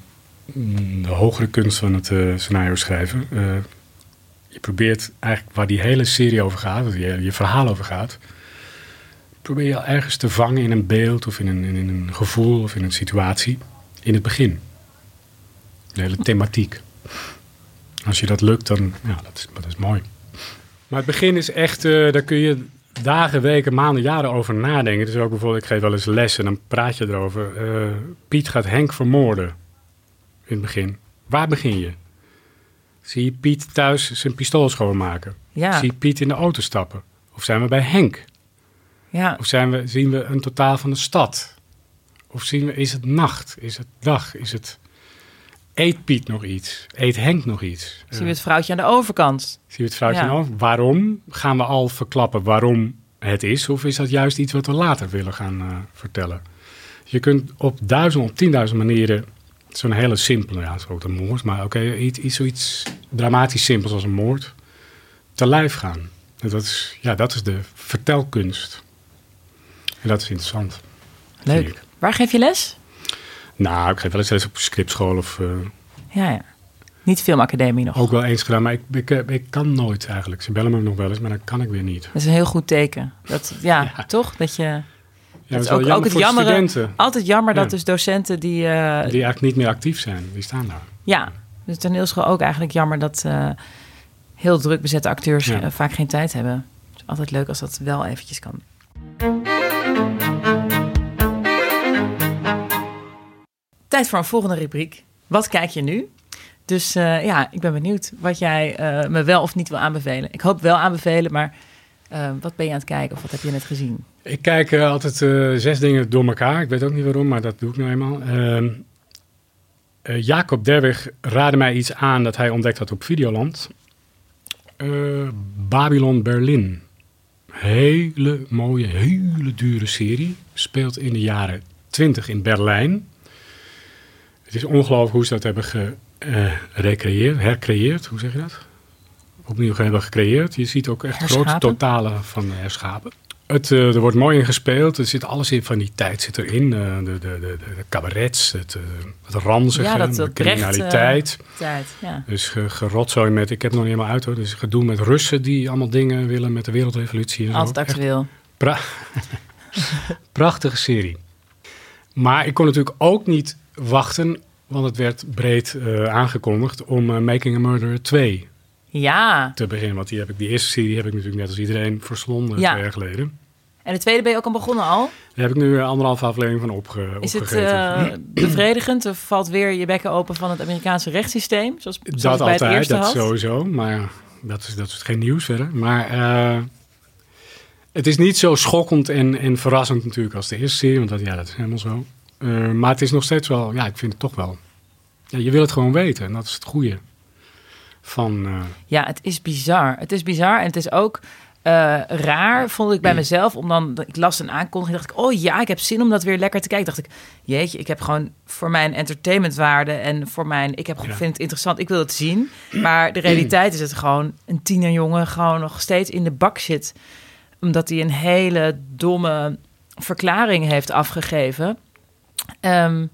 [SPEAKER 2] de hogere kunst van het eh, scenario schrijven. Eh, je probeert eigenlijk waar die hele serie over gaat, waar je, verhaal over gaat, probeer je ergens te vangen in een beeld of in een, in een gevoel of in een situatie in het begin. De hele thematiek. Als je dat lukt, dan ja, dat is, dat is mooi. Maar het begin is echt, eh, daar kun je dagen, weken, maanden, jaren over nadenken. Dus ook bijvoorbeeld, ik geef wel eens les en dan praat je erover. Piet gaat Henk vermoorden. In het begin. Waar begin je? Zie je Piet thuis zijn pistool schoonmaken?
[SPEAKER 1] Ja.
[SPEAKER 2] Zie je Piet in de auto stappen? Of zijn we bij Henk?
[SPEAKER 1] Ja.
[SPEAKER 2] Of zijn we, zien we een totaal van de stad? Of zien we, is het nacht? Is het dag? Is het... Eet Piet nog iets? Eet Henk nog iets?
[SPEAKER 1] Zien we het vrouwtje aan de overkant?
[SPEAKER 2] Zie je het foutje
[SPEAKER 1] Ja.
[SPEAKER 2] nou? Waarom? Gaan we al verklappen waarom het is? Of is dat juist iets wat we later willen gaan eh, vertellen? Je kunt op duizend, op tienduizend manieren zo'n hele simpele, ja, het is ook een moord, maar oké, iets, iets, zoiets dramatisch simpels als een moord te lijf gaan. En dat is, ja, dat is de vertelkunst. En dat is interessant.
[SPEAKER 1] Leuk. Waar geef je les?
[SPEAKER 2] Nou, ik geef wel eens les op scriptschool of eh,
[SPEAKER 1] Ja, ja. Niet filmacademie nog.
[SPEAKER 2] ook wel eens gedaan, maar ik, ik, eh, ik kan nooit eigenlijk. Ze bellen me nog wel eens, maar dan kan ik weer niet.
[SPEAKER 1] Dat is een heel goed teken. Dat, ja, toch? Dat je...
[SPEAKER 2] Ja,
[SPEAKER 1] dat
[SPEAKER 2] is
[SPEAKER 1] ook,
[SPEAKER 2] jammer
[SPEAKER 1] ook het
[SPEAKER 2] studenten.
[SPEAKER 1] altijd jammer dat dus docenten die... eh,
[SPEAKER 2] Die eigenlijk niet meer actief zijn, die staan daar.
[SPEAKER 1] Ja, dus toneelschool ook eigenlijk jammer dat eh, heel druk bezette acteurs
[SPEAKER 2] Ja.
[SPEAKER 1] eh, vaak geen tijd hebben. Het is altijd leuk als dat wel eventjes kan. Tijd voor een volgende rubriek. Wat kijk je nu? Dus ja, ik ben benieuwd wat jij me wel of niet wil aanbevelen. Ik hoop wel aanbevelen, maar eh, wat ben je aan het kijken of wat heb je net gezien?
[SPEAKER 2] Ik kijk eh, altijd eh, zes dingen door elkaar. Ik weet ook niet waarom, maar dat doe ik nou eenmaal. Ehm, eh, Jacob Derwig raadde mij iets aan dat hij ontdekt had op Videoland. Babylon Berlin. Hele mooie, hele dure serie. Speelt in de jaren 20 in Berlijn. Het is ongelooflijk hoe ze dat hebben gerecreëerd, hercreëerd. Hoe zeg je dat? Opnieuw hebben gecreëerd. Je ziet ook echt grote totalen van de herschapen. Het, eh, er wordt mooi in gespeeld. Er zit alles in van die tijd zit erin. Eh, de, de, de, de, cabarets, het, eh, het ranzige,
[SPEAKER 1] Ja, dat-
[SPEAKER 2] de
[SPEAKER 1] Brecht, eh,
[SPEAKER 2] criminaliteit.
[SPEAKER 1] tijd, ja.
[SPEAKER 2] Dus ge, gerotzooi met, ik heb het nog niet helemaal uit hoor. Dus gedoe met Russen die allemaal dingen willen met de wereldrevolutie. En.
[SPEAKER 1] Altijd actueel.
[SPEAKER 2] pra- prachtige serie. Maar ik kon natuurlijk ook niet wachten, want het werd breed eh, aangekondigd om eh, Making a Murderer 2
[SPEAKER 1] Ja,
[SPEAKER 2] te beginnen. Want die, heb ik, die eerste serie heb ik natuurlijk net als iedereen verslonden
[SPEAKER 1] Ja.
[SPEAKER 2] twee jaar geleden.
[SPEAKER 1] en de tweede ben je ook al begonnen al.
[SPEAKER 2] Daar heb ik nu eh, anderhalve aflevering van opge,
[SPEAKER 1] Is het
[SPEAKER 2] opgegeten.
[SPEAKER 1] eh, bevredigend of valt weer je bekken open van het Amerikaanse rechtssysteem? Zoals, zoals
[SPEAKER 2] dat
[SPEAKER 1] het bij het
[SPEAKER 2] altijd,
[SPEAKER 1] eerste
[SPEAKER 2] dat
[SPEAKER 1] had?
[SPEAKER 2] sowieso. Maar dat is, dat is geen nieuws verder. Maar eh, het is niet zo schokkend en, en verrassend natuurlijk als de eerste serie. Want dat, ja, dat is helemaal zo. Maar het is nog steeds wel, ja, ik vind het toch wel. Ja, je wil het gewoon weten. En dat is het goede. Van, eh,
[SPEAKER 1] Ja, het is bizar. Het is bizar en het is ook eh, raar, vond ik bij mezelf. Om dan, ik las een aankondiging dacht ik, oh ja, ik heb zin om dat weer lekker te kijken. Dacht ik, jeetje, ik heb gewoon voor mijn entertainmentwaarde en voor mijn, ik heb, vind het interessant, ik wil het zien. Maar de realiteit is het gewoon een tienerjongen gewoon nog steeds in de bak zit. Omdat hij een hele domme verklaring heeft afgegeven. Ehm,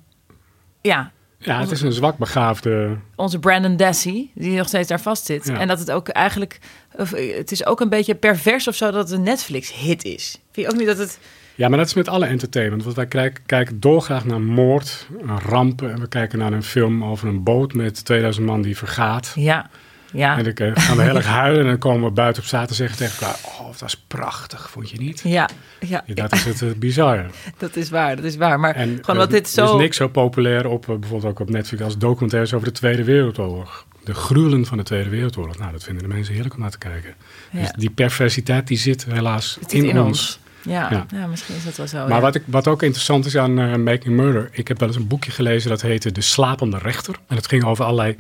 [SPEAKER 1] ja,
[SPEAKER 2] ja, het is een zwak begaafde.
[SPEAKER 1] onze Brandon Dassey, die nog steeds daar vast zit.
[SPEAKER 2] Ja.
[SPEAKER 1] En dat het ook eigenlijk, eh, het is ook een beetje pervers of zo dat het een Netflix-hit is. Vind je ook niet dat het,
[SPEAKER 2] Ja, maar dat is met alle entertainment. Want wij kijken, kijken dolgraag naar moord, rampen. En we kijken naar een film over een boot met 2000 man die vergaat.
[SPEAKER 1] ja, Ja.
[SPEAKER 2] En dan gaan we heel erg huilen en dan komen we buiten op zaterdag en zeggen tegen elkaar... Oh, dat was prachtig, vond je niet?
[SPEAKER 1] Ja, ja.
[SPEAKER 2] Ja, dat is het eh, bizarre.
[SPEAKER 1] Dat is waar, dat is waar. Maar
[SPEAKER 2] En
[SPEAKER 1] gewoon wat
[SPEAKER 2] eh,
[SPEAKER 1] dit
[SPEAKER 2] Er
[SPEAKER 1] zo...
[SPEAKER 2] is niks zo populair op, eh, bijvoorbeeld ook op Netflix, als documentaires over de Tweede Wereldoorlog. De gruwelen van de Tweede Wereldoorlog. Nou, dat vinden de mensen heerlijk om naar te kijken.
[SPEAKER 1] Ja.
[SPEAKER 2] Dus die perversiteit die zit helaas
[SPEAKER 1] zit
[SPEAKER 2] in,
[SPEAKER 1] in
[SPEAKER 2] ons.
[SPEAKER 1] ons. Ja,
[SPEAKER 2] Ja.
[SPEAKER 1] ja. misschien is dat wel zo.
[SPEAKER 2] Maar wat, ik, wat ook interessant is aan eh, Making Murder, ik heb wel eens een boekje gelezen dat heette De Slapende Rechter. En het ging over allerlei,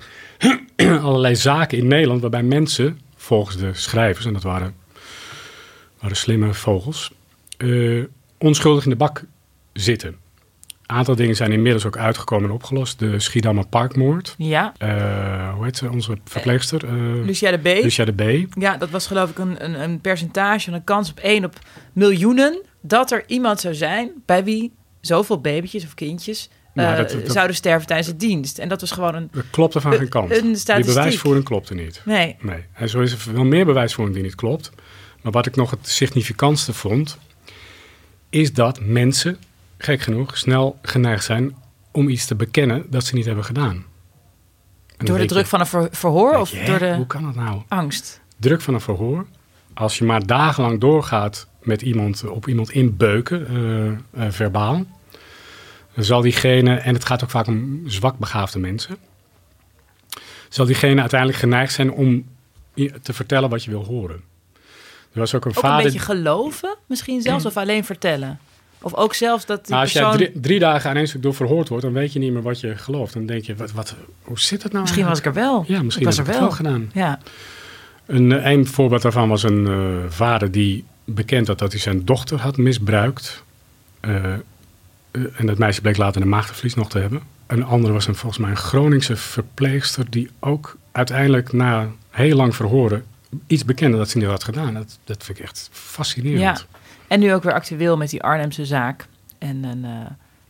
[SPEAKER 2] allerlei zaken in Nederland waarbij mensen, volgens de schrijvers, en dat waren, waren slimme vogels, eh, onschuldig in de bak zitten. Aantal dingen zijn inmiddels ook uitgekomen en opgelost. De Schiedammer Parkmoord.
[SPEAKER 1] Ja.
[SPEAKER 2] Eh, hoe heet ze? Onze verpleegster? Eh,
[SPEAKER 1] Lucia de B.
[SPEAKER 2] Lucia de B.
[SPEAKER 1] Ja, dat was geloof ik een, een, een percentage, een kans op 1 op miljoenen... dat er iemand zou zijn bij wie zoveel babytjes of kindjes...
[SPEAKER 2] Nou,
[SPEAKER 1] eh,
[SPEAKER 2] dat- dat-
[SPEAKER 1] zouden sterven tijdens de dienst. En dat was gewoon een...
[SPEAKER 2] Er klopte van
[SPEAKER 1] een-
[SPEAKER 2] geen kant.
[SPEAKER 1] Een
[SPEAKER 2] Die
[SPEAKER 1] statistiek.
[SPEAKER 2] bewijsvoering klopte niet.
[SPEAKER 1] Nee.
[SPEAKER 2] nee. En zo is er veel meer bewijsvoering die niet klopt. Maar wat ik nog het significantste vond, is dat mensen, gek genoeg, snel geneigd zijn om iets te bekennen dat ze niet hebben gedaan. En
[SPEAKER 1] Door de druk
[SPEAKER 2] je,
[SPEAKER 1] van een ver- verhoor of
[SPEAKER 2] je,
[SPEAKER 1] door de
[SPEAKER 2] Hoe kan dat nou?
[SPEAKER 1] angst?
[SPEAKER 2] Druk van een verhoor. Als je maar dagenlang doorgaat met iemand, op iemand inbeuken, eh, eh, verbaal, dan zal diegene, en het gaat ook vaak om zwak begaafde mensen, zal diegene uiteindelijk geneigd zijn om te vertellen wat je wil horen. Er was ook een
[SPEAKER 1] Ook
[SPEAKER 2] vader.
[SPEAKER 1] een beetje geloven misschien zelfs, of alleen vertellen? Of ook zelfs dat die
[SPEAKER 2] Nou, als
[SPEAKER 1] persoon...
[SPEAKER 2] jij drie, drie dagen aan één stuk door verhoord wordt, dan weet je niet meer wat je gelooft. Dan denk je, wat, wat, hoe zit het nou?
[SPEAKER 1] Misschien was ik er wel.
[SPEAKER 2] Ja, misschien
[SPEAKER 1] ik was er wel.
[SPEAKER 2] gedaan.
[SPEAKER 1] Ja.
[SPEAKER 2] Een, eh, een voorbeeld daarvan was een eh, vader die bekend had dat hij zijn dochter had misbruikt. Eh, en dat meisje bleek later een maagdenvlies nog te hebben. Een andere was een, volgens mij een Groningse verpleegster die ook uiteindelijk na heel lang verhoren iets bekende dat ze niet had gedaan. Dat, dat vind ik echt fascinerend.
[SPEAKER 1] ja. En nu ook weer actueel met die Arnhemse zaak. En een, eh,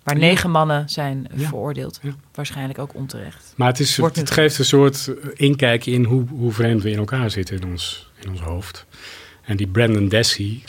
[SPEAKER 1] waar
[SPEAKER 2] Ja.
[SPEAKER 1] negen mannen zijn
[SPEAKER 2] Ja.
[SPEAKER 1] veroordeeld. Waarschijnlijk ook onterecht.
[SPEAKER 2] Maar het, is,
[SPEAKER 1] Wordt
[SPEAKER 2] het geeft een soort eh, inkijkje in hoe, hoe vreemd we in elkaar zitten in ons, in ons hoofd. En die Brandon Dessy,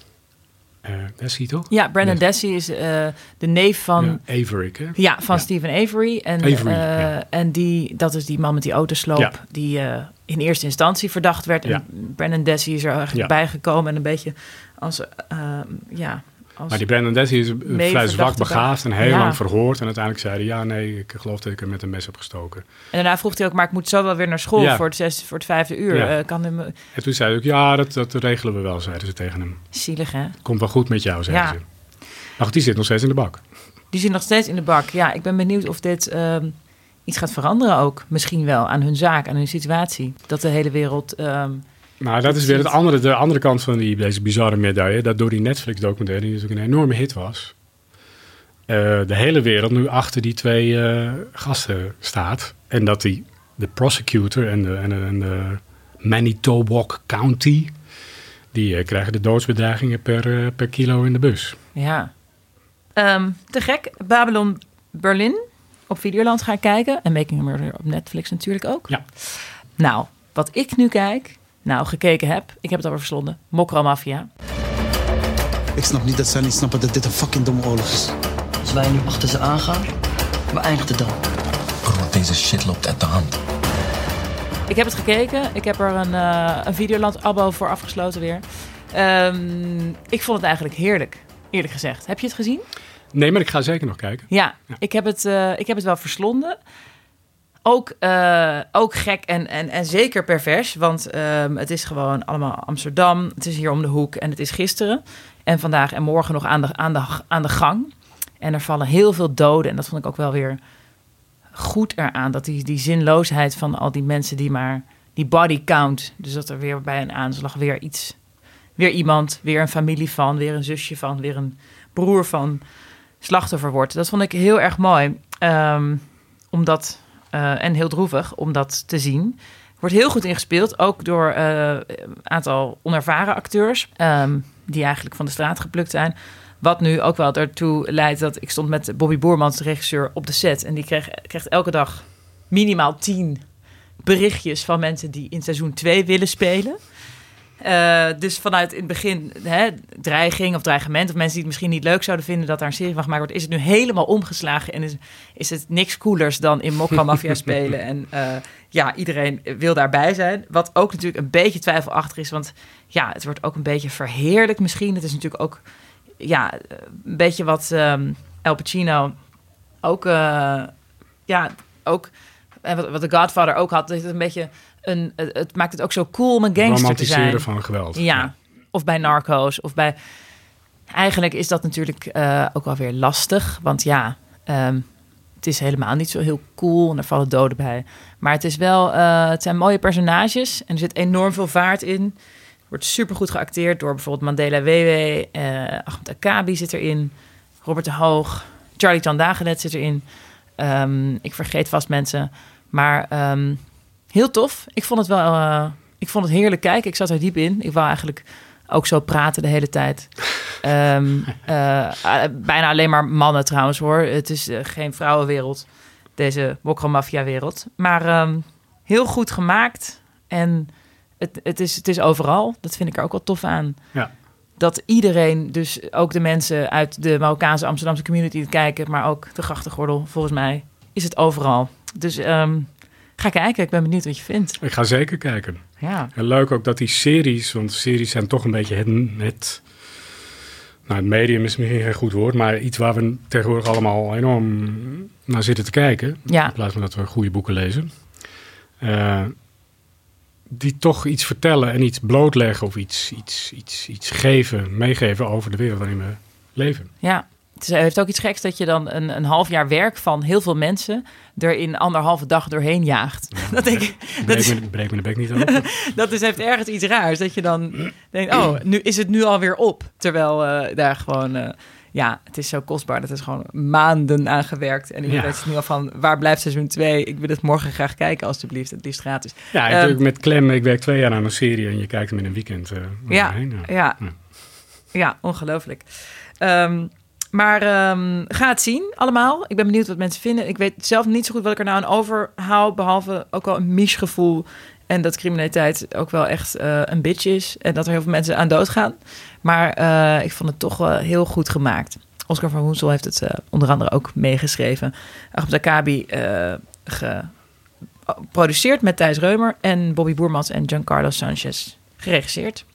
[SPEAKER 2] eh Dessy toch?
[SPEAKER 1] Ja, Brandon Dessy is de neef van...
[SPEAKER 2] Avery, hè?
[SPEAKER 1] Ja, van Stephen Avery. En,
[SPEAKER 2] Avery,
[SPEAKER 1] en die, dat is die man met die autosloop die in eerste instantie verdacht werd.
[SPEAKER 2] Ja.
[SPEAKER 1] En Brandon Dessy is er eigenlijk bijgekomen en een beetje als... eh, ja, als
[SPEAKER 2] Maar die Brandon Dessy is vrij zwak begaafd en heel
[SPEAKER 1] Ja.
[SPEAKER 2] lang verhoord. En uiteindelijk zei hij, ja nee, ik geloof dat ik hem met een mes heb gestoken.
[SPEAKER 1] En daarna vroeg hij ook, maar ik moet zo wel weer naar school
[SPEAKER 2] Ja.
[SPEAKER 1] voor, het zes, voor het vijfde uur.
[SPEAKER 2] Ja.
[SPEAKER 1] Eh, kan hem,
[SPEAKER 2] En toen zei hij ook, ja, dat, dat regelen we wel, zeiden ze tegen hem.
[SPEAKER 1] zielig, hè?
[SPEAKER 2] Komt wel goed met jou, zeiden ze. Maar goed, die zit nog steeds in de bak.
[SPEAKER 1] Die zit nog steeds in de bak. Ja, ik ben benieuwd of dit ehm, iets gaat veranderen ook. Misschien wel aan hun zaak, aan hun situatie. Dat de hele wereld... ehm,
[SPEAKER 2] Nou, dat is weer het andere, de andere kant van die, deze bizarre medaille. Dat door die Netflix-documentaire, die natuurlijk een enorme hit was... eh, de hele wereld nu achter die twee eh, gasten staat. En dat die, de prosecutor en de, en de, en de Manitowoc County... die eh, krijgen de doodsbedreigingen per, per kilo in de bus.
[SPEAKER 1] Ja. Ehm, te gek. Babylon Berlin op Videoland gaan kijken. En Making a Murder op Netflix natuurlijk ook.
[SPEAKER 2] Ja.
[SPEAKER 1] Nou, wat ik nu kijk, nou gekeken heb, ik heb het alweer verslonden. Mokro Mafia.
[SPEAKER 16] Ik snap niet dat zij niet snappen dat dit een fucking domme oorlog is.
[SPEAKER 17] Als wij nu achter ze aangaan, waar eindigt het dan?
[SPEAKER 18] Broer, deze shit loopt uit de hand.
[SPEAKER 1] Ik heb het gekeken. Ik heb er een, eh een Videoland-abo voor afgesloten weer. Ehm, ik vond het eigenlijk heerlijk, eerlijk gezegd. Heb je het gezien?
[SPEAKER 2] Nee, maar ik ga zeker nog kijken.
[SPEAKER 1] Ja, Ik, heb het, eh, ik heb het wel verslonden. Ook, eh, ook gek en, en, en zeker pervers. Want ehm, het is gewoon allemaal Amsterdam. Het is hier om de hoek en het is gisteren. En vandaag en morgen nog aan de, aan de, aan de gang. En er vallen heel veel doden. En dat vond ik ook wel weer goed eraan. Dat die, die zinloosheid van al die mensen die maar... Die body count. Dus dat er weer bij een aanslag weer iets... Weer iemand, weer een familie van, weer een zusje van, weer een broer van slachtoffer wordt. Dat vond ik heel erg mooi. Ehm, omdat, eh, en heel droevig om dat te zien. Wordt heel goed ingespeeld, ook door eh, een aantal onervaren acteurs. ehm, die eigenlijk van de straat geplukt zijn. Wat nu ook wel ertoe leidt dat ik stond met Bobby Boermans, de regisseur, op de set. En die kreeg, kreeg elke dag minimaal tien berichtjes van mensen die in seizoen 2 willen spelen. Eh, dus vanuit in het begin hè, dreiging of dreigement... of mensen die het misschien niet leuk zouden vinden... dat daar een serie van gemaakt wordt... is het nu helemaal omgeslagen en is, is het niks coolers dan in Mokka Mafia spelen. En eh, ja, iedereen wil daarbij zijn. Wat ook natuurlijk een beetje twijfelachtig is... want ja, het wordt ook een beetje verheerlijk misschien. Het is natuurlijk ook ja, een beetje wat ehm El Pacino ook... eh, ja, ook... En wat, wat The Godfather ook had, is het een beetje een, het, maakt het ook zo cool om een gangster te zijn.
[SPEAKER 2] Romantiseren van geweld.
[SPEAKER 1] Ja. of bij narco's, of bij... Eigenlijk is dat natuurlijk eh, ook wel weer lastig, want ja, ehm, het is helemaal niet zo heel cool en er vallen doden bij. Maar het is wel, eh, het zijn mooie personages en er zit enorm veel vaart in. Wordt supergoed geacteerd door bijvoorbeeld Mandela Wewe, eh Ahmed Akabi zit erin, Robert de Hoog, Charlie Tandagelet zit erin. Ehm, ik vergeet vast mensen, maar ehm, heel tof. Ik vond het wel, eh, ik vond het heerlijk kijken. Ik zat er diep in. Ik wou eigenlijk ook zo praten de hele tijd. Eh, bijna alleen maar mannen trouwens hoor. Het is geen vrouwenwereld, deze Mokro-maffia-wereld. Maar ehm, heel goed gemaakt. En het, het, is, het is overal. Dat vind ik er ook wel tof aan.
[SPEAKER 2] Ja.
[SPEAKER 1] Dat iedereen, dus ook de mensen uit de Marokkaanse Amsterdamse community kijken, maar ook de grachtengordel, volgens mij, is het overal. Dus ehm, ga kijken. Ik ben benieuwd wat je vindt.
[SPEAKER 2] Ik ga zeker kijken.
[SPEAKER 1] Ja.
[SPEAKER 2] En leuk ook dat die series, want series zijn toch een beetje het, het, nou, het medium is misschien geen goed woord, maar iets waar we tegenwoordig allemaal enorm naar zitten te kijken.
[SPEAKER 1] Ja.
[SPEAKER 2] In plaats van dat we goede boeken lezen. Eh, die toch iets vertellen en iets blootleggen of iets, iets, iets, iets geven, meegeven over de wereld waarin we leven.
[SPEAKER 1] Ja, het is- heeft ook iets geks dat je dan een, een half jaar werk van heel veel mensen er in anderhalve dag doorheen jaagt. dat ik. Dat
[SPEAKER 2] Breek
[SPEAKER 1] is,
[SPEAKER 2] me, breek me de bek niet aan.
[SPEAKER 1] dat is, heeft ergens iets raars. Dat je dan denkt, oh, nu is het nu alweer op. Terwijl eh, daar gewoon, eh, ja, het is zo kostbaar. Dat is gewoon maanden aan gewerkt. En iedereen
[SPEAKER 2] Ja.
[SPEAKER 1] weet nu al van, waar blijft seizoen 2? Ik wil het morgen graag kijken, alstublieft. Het liefst gratis.
[SPEAKER 2] Ja,
[SPEAKER 1] Ehm,
[SPEAKER 2] natuurlijk met klem. Ik werk twee jaar aan een serie en je kijkt hem in een weekend. eh,
[SPEAKER 1] Ja, ja. Ja, ongelooflijk. Ehm, maar ehm, ga het zien, allemaal. Ik ben benieuwd wat mensen vinden. Ik weet zelf niet zo goed wat ik er nou aan overhoud... behalve ook wel een misch gevoel... en dat criminaliteit ook wel echt eh, een bitch is... en dat er heel veel mensen aan doodgaan. Maar eh, ik vond het toch wel heel goed gemaakt. Oscar van Hoensel heeft het eh, onder andere ook meegeschreven. Ahmed Akabi eh geproduceerd met Thijs Reumer... en Bobby Boermans en Giancarlo Sanchez geregisseerd.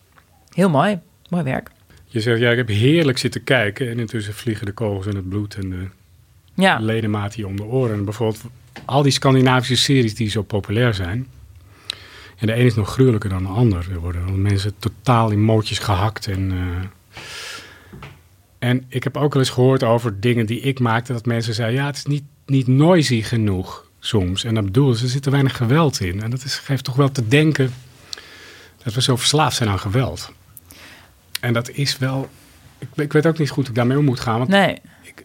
[SPEAKER 1] Heel mooi. Mooi werk.
[SPEAKER 2] Je zegt, ja, ik heb heerlijk zitten kijken. En intussen vliegen de kogels en het bloed en de
[SPEAKER 1] Ja.
[SPEAKER 2] ledemaat hier om de oren. En bijvoorbeeld al die Scandinavische series die zo populair zijn. En de een is nog gruwelijker dan de ander. Er worden mensen totaal in mootjes gehakt. En, eh, en ik heb ook wel eens gehoord over dingen die ik maakte. Dat mensen zeiden, ja, het is niet, niet noisy genoeg soms. En dat bedoelen ze, er zit te weinig geweld in. En dat is, geeft toch wel te denken dat we zo verslaafd zijn aan geweld. En dat is wel. Ik, ik weet ook niet goed hoe ik daarmee om moet gaan. Want
[SPEAKER 1] Nee.
[SPEAKER 2] ik,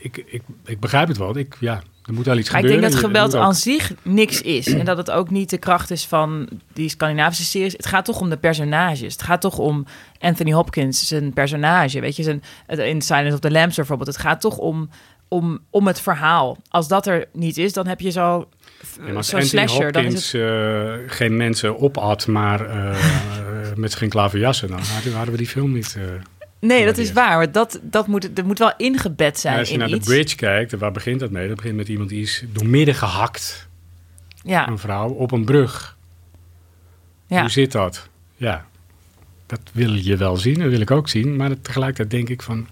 [SPEAKER 2] ik, ik, ik begrijp het wel. Ik, ja, er moet wel iets
[SPEAKER 1] Maar ik
[SPEAKER 2] gebeuren.
[SPEAKER 1] denk dat geweld aan zich niks is. En dat het ook niet de kracht is van die Scandinavische series. Het gaat toch om de personages. Het gaat toch om Anthony Hopkins, zijn personage. Weet je, zijn, in Silence of the Lambs bijvoorbeeld. Het gaat toch om, om, om het verhaal. Als dat er niet is, dan heb je zo,
[SPEAKER 2] En als Anthony
[SPEAKER 1] slasher. Dan is
[SPEAKER 2] Hopkins
[SPEAKER 1] het,
[SPEAKER 2] eh, geen mensen opat, maar eh, met geen klaverjassen, dan hadden, we die film niet. eh.
[SPEAKER 1] nee, dat is waar. Maar dat, dat moet, dat moet wel ingebed
[SPEAKER 2] Ja,
[SPEAKER 1] zijn
[SPEAKER 2] als je
[SPEAKER 1] in
[SPEAKER 2] naar
[SPEAKER 1] iets.
[SPEAKER 2] de bridge kijkt, waar begint dat mee? Dat begint met iemand die is doormidden gehakt.
[SPEAKER 1] Ja.
[SPEAKER 2] Een vrouw op een brug.
[SPEAKER 1] Ja.
[SPEAKER 2] Hoe zit dat? Ja, dat wil je wel zien, dat wil ik ook zien. Maar tegelijkertijd denk ik van,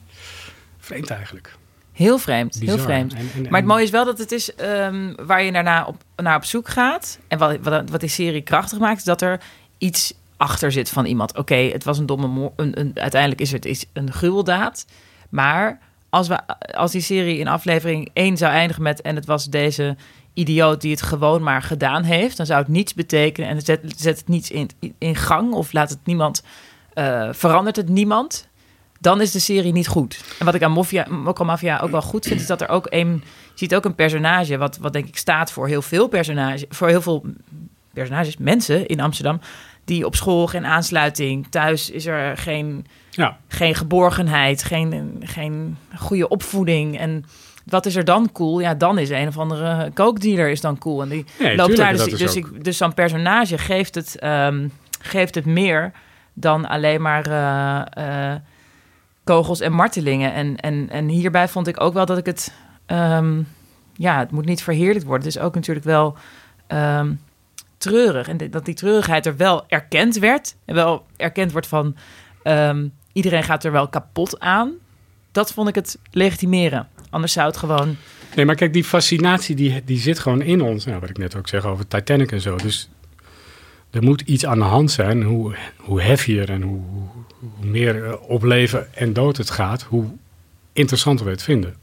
[SPEAKER 2] vreemd eigenlijk.
[SPEAKER 1] Heel vreemd, heel vreemd.
[SPEAKER 2] En- en-
[SPEAKER 1] maar het mooie is wel dat het is ehm, waar je daarna op, naar op zoek gaat. En wat, wat, wat die serie krachtig maakt, is dat er iets achter zit van iemand. Oké, het was een domme. Een, een, uiteindelijk is het is een gruweldaad. Maar als, we, als die serie in aflevering 1 zou eindigen met... en het was deze idioot die het gewoon maar gedaan heeft... dan zou het niets betekenen en het zet, zet het niets in, in gang... of laat het niemand, eh, verandert het niemand dan is de serie niet goed. En wat ik aan Mafia, Mokka Mafia ook wel goed vind, is dat er ook een, je ziet ook een personage, wat, wat denk ik staat voor heel veel personages, voor heel veel personages, mensen in Amsterdam, die op school geen aansluiting, thuis is er geen,
[SPEAKER 2] Ja.
[SPEAKER 1] geen geborgenheid, geen, geen goede opvoeding. En wat is er dan cool? Ja, dan is een of andere kookdealer is dan cool. En die
[SPEAKER 2] Nee,
[SPEAKER 1] loopt
[SPEAKER 2] tuurlijk,
[SPEAKER 1] daar. Dus, dus, ik, dus zo'n personage geeft het. ehm, geeft het meer dan alleen maar eh, eh, kogels en martelingen. En, en, en hierbij vond ik ook wel dat ik het... ehm, ja, het moet niet verheerlijkt worden. Het is ook natuurlijk wel ehm, treurig. En dat die treurigheid er wel erkend werd. En wel erkend wordt van... ehm, iedereen gaat er wel kapot aan. Dat vond ik het legitimeren. Anders zou het gewoon...
[SPEAKER 2] Nee, maar kijk, die fascinatie die, die zit gewoon in ons. Nou, wat ik net ook zeg over Titanic en zo. Dus er moet iets aan de hand zijn. Hoe, hoe en hoe, hoe meer eh, op leven en dood het gaat, hoe interessanter we het vinden.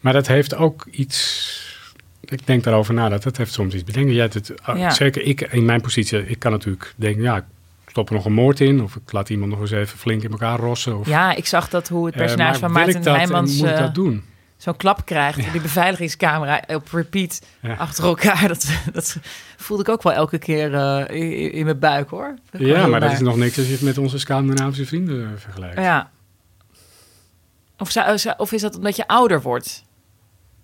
[SPEAKER 2] Maar dat heeft ook iets. Ik denk daarover na, dat het heeft soms iets bedenken. Ja, het,
[SPEAKER 1] Ja.
[SPEAKER 2] Zeker ik in mijn positie, ik kan natuurlijk denken, ja, ik stop er nog een moord in. Of ik laat iemand nog eens even flink in elkaar rossen. Of,
[SPEAKER 1] Ja, ik zag dat hoe het
[SPEAKER 2] Eh,
[SPEAKER 1] personage van Maarten Heijmans...
[SPEAKER 2] moet ik
[SPEAKER 1] eh,
[SPEAKER 2] dat doen?
[SPEAKER 1] Zo'n klap krijgt, die beveiligingscamera op repeat
[SPEAKER 2] Ja.
[SPEAKER 1] achter elkaar. Dat, dat voelde ik ook wel elke keer eh, in, in mijn buik, hoor.
[SPEAKER 2] Ja, maar dat is nog niks als je het met onze Scandinavische vrienden eh, vergelijkt.
[SPEAKER 1] Ja. Of, zou- of is dat omdat je ouder wordt?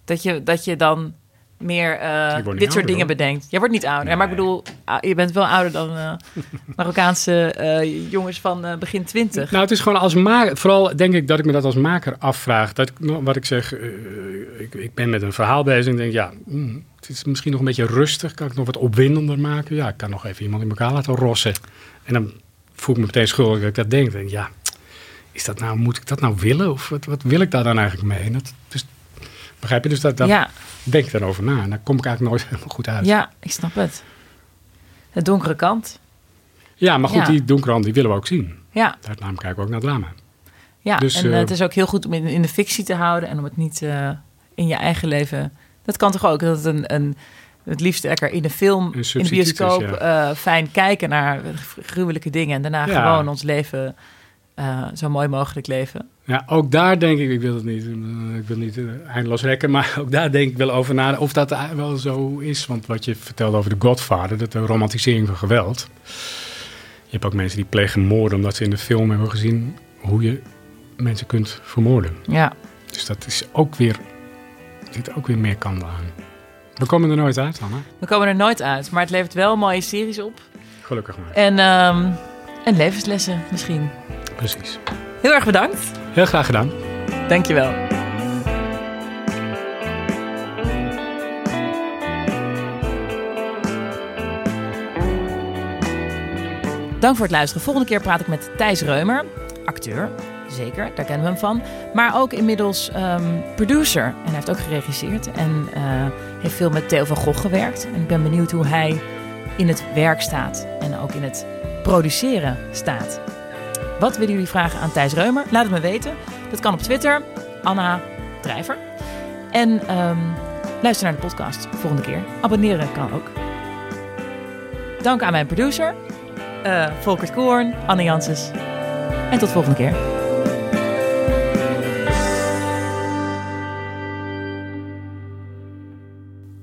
[SPEAKER 1] Dat je, dat je dan meer eh, dit soort
[SPEAKER 2] ouder,
[SPEAKER 1] dingen
[SPEAKER 2] hoor.
[SPEAKER 1] bedenkt. Jij wordt niet ouder. Maar ik bedoel, ah, je bent wel ouder dan eh, Marokkaanse eh, jongens van begin twintig.
[SPEAKER 2] Nou, het is gewoon als maker. Vooral denk ik dat ik me dat als maker afvraag. Dat ik, wat ik zeg, ik, ik ben met een verhaal bezig en denk, ja, mm, het is misschien nog een beetje rustig. Kan ik nog wat opwindender maken? Ja, ik kan nog even iemand in elkaar laten rossen. En dan voel ik me meteen schuldig dat ik dat denk. Denk, ja, is dat nou, moet ik dat nou willen? Of wat, wat wil ik daar dan eigenlijk mee? En dat, begrijp je? Dus dat, dat
[SPEAKER 1] Ja.
[SPEAKER 2] denk ik dan over na. En daar kom ik eigenlijk nooit helemaal goed uit.
[SPEAKER 1] Ja, ik snap het. De donkere kant.
[SPEAKER 2] Ja, maar goed,
[SPEAKER 1] Ja.
[SPEAKER 2] die donkere hand, die willen we ook zien.
[SPEAKER 1] Ja.
[SPEAKER 2] Daarom kijken we ook naar drama.
[SPEAKER 1] Ja,
[SPEAKER 2] Dus,
[SPEAKER 1] en eh,
[SPEAKER 2] eh,
[SPEAKER 1] het is ook heel goed om in, in de fictie te houden en om het niet eh, in je eigen leven. Dat kan toch ook? Dat het een, een het liefst lekker in de film, in de bioscoop,
[SPEAKER 2] ja.
[SPEAKER 1] eh, fijn kijken naar gruwelijke dingen en daarna
[SPEAKER 2] Ja.
[SPEAKER 1] gewoon ons leven eh, zo mooi mogelijk leven.
[SPEAKER 2] Ja, ook daar denk ik, ik wil het niet, eh, ik wil niet eh, eindeloos rekken, maar ook daar denk ik wel over na of dat wel zo is. Want wat je vertelde over de Godfather, dat de romantisering van geweld. Je hebt ook mensen die plegen moorden omdat ze in de film hebben gezien hoe je mensen kunt vermoorden.
[SPEAKER 1] Ja.
[SPEAKER 2] Dus dat is ook weer, er zit ook weer meer kanten aan. We komen er nooit uit, Anna.
[SPEAKER 1] We komen er nooit uit, maar het levert wel mooie series op.
[SPEAKER 2] Gelukkig maar.
[SPEAKER 1] En, ehm, en levenslessen misschien.
[SPEAKER 2] Precies.
[SPEAKER 1] Heel erg bedankt.
[SPEAKER 2] Heel graag gedaan.
[SPEAKER 1] Dankjewel. Dank voor het luisteren. Volgende keer praat ik met Thijs Reumer, acteur. Zeker, daar kennen we hem van. Maar ook inmiddels ehm, producer. En hij heeft ook geregisseerd. En eh, heeft veel met Theo van Gogh gewerkt. En ik ben benieuwd hoe hij in het werk staat. En ook in het produceren staat. Wat willen jullie vragen aan Thijs Reumer? Laat het me weten. Dat kan op Twitter, Anna Drijver. En ehm, luister naar de podcast volgende keer. Abonneren kan ook. Dank aan mijn producer, eh Volkert Koorn, Anne Janssens. En tot volgende keer.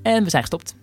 [SPEAKER 1] En we zijn gestopt.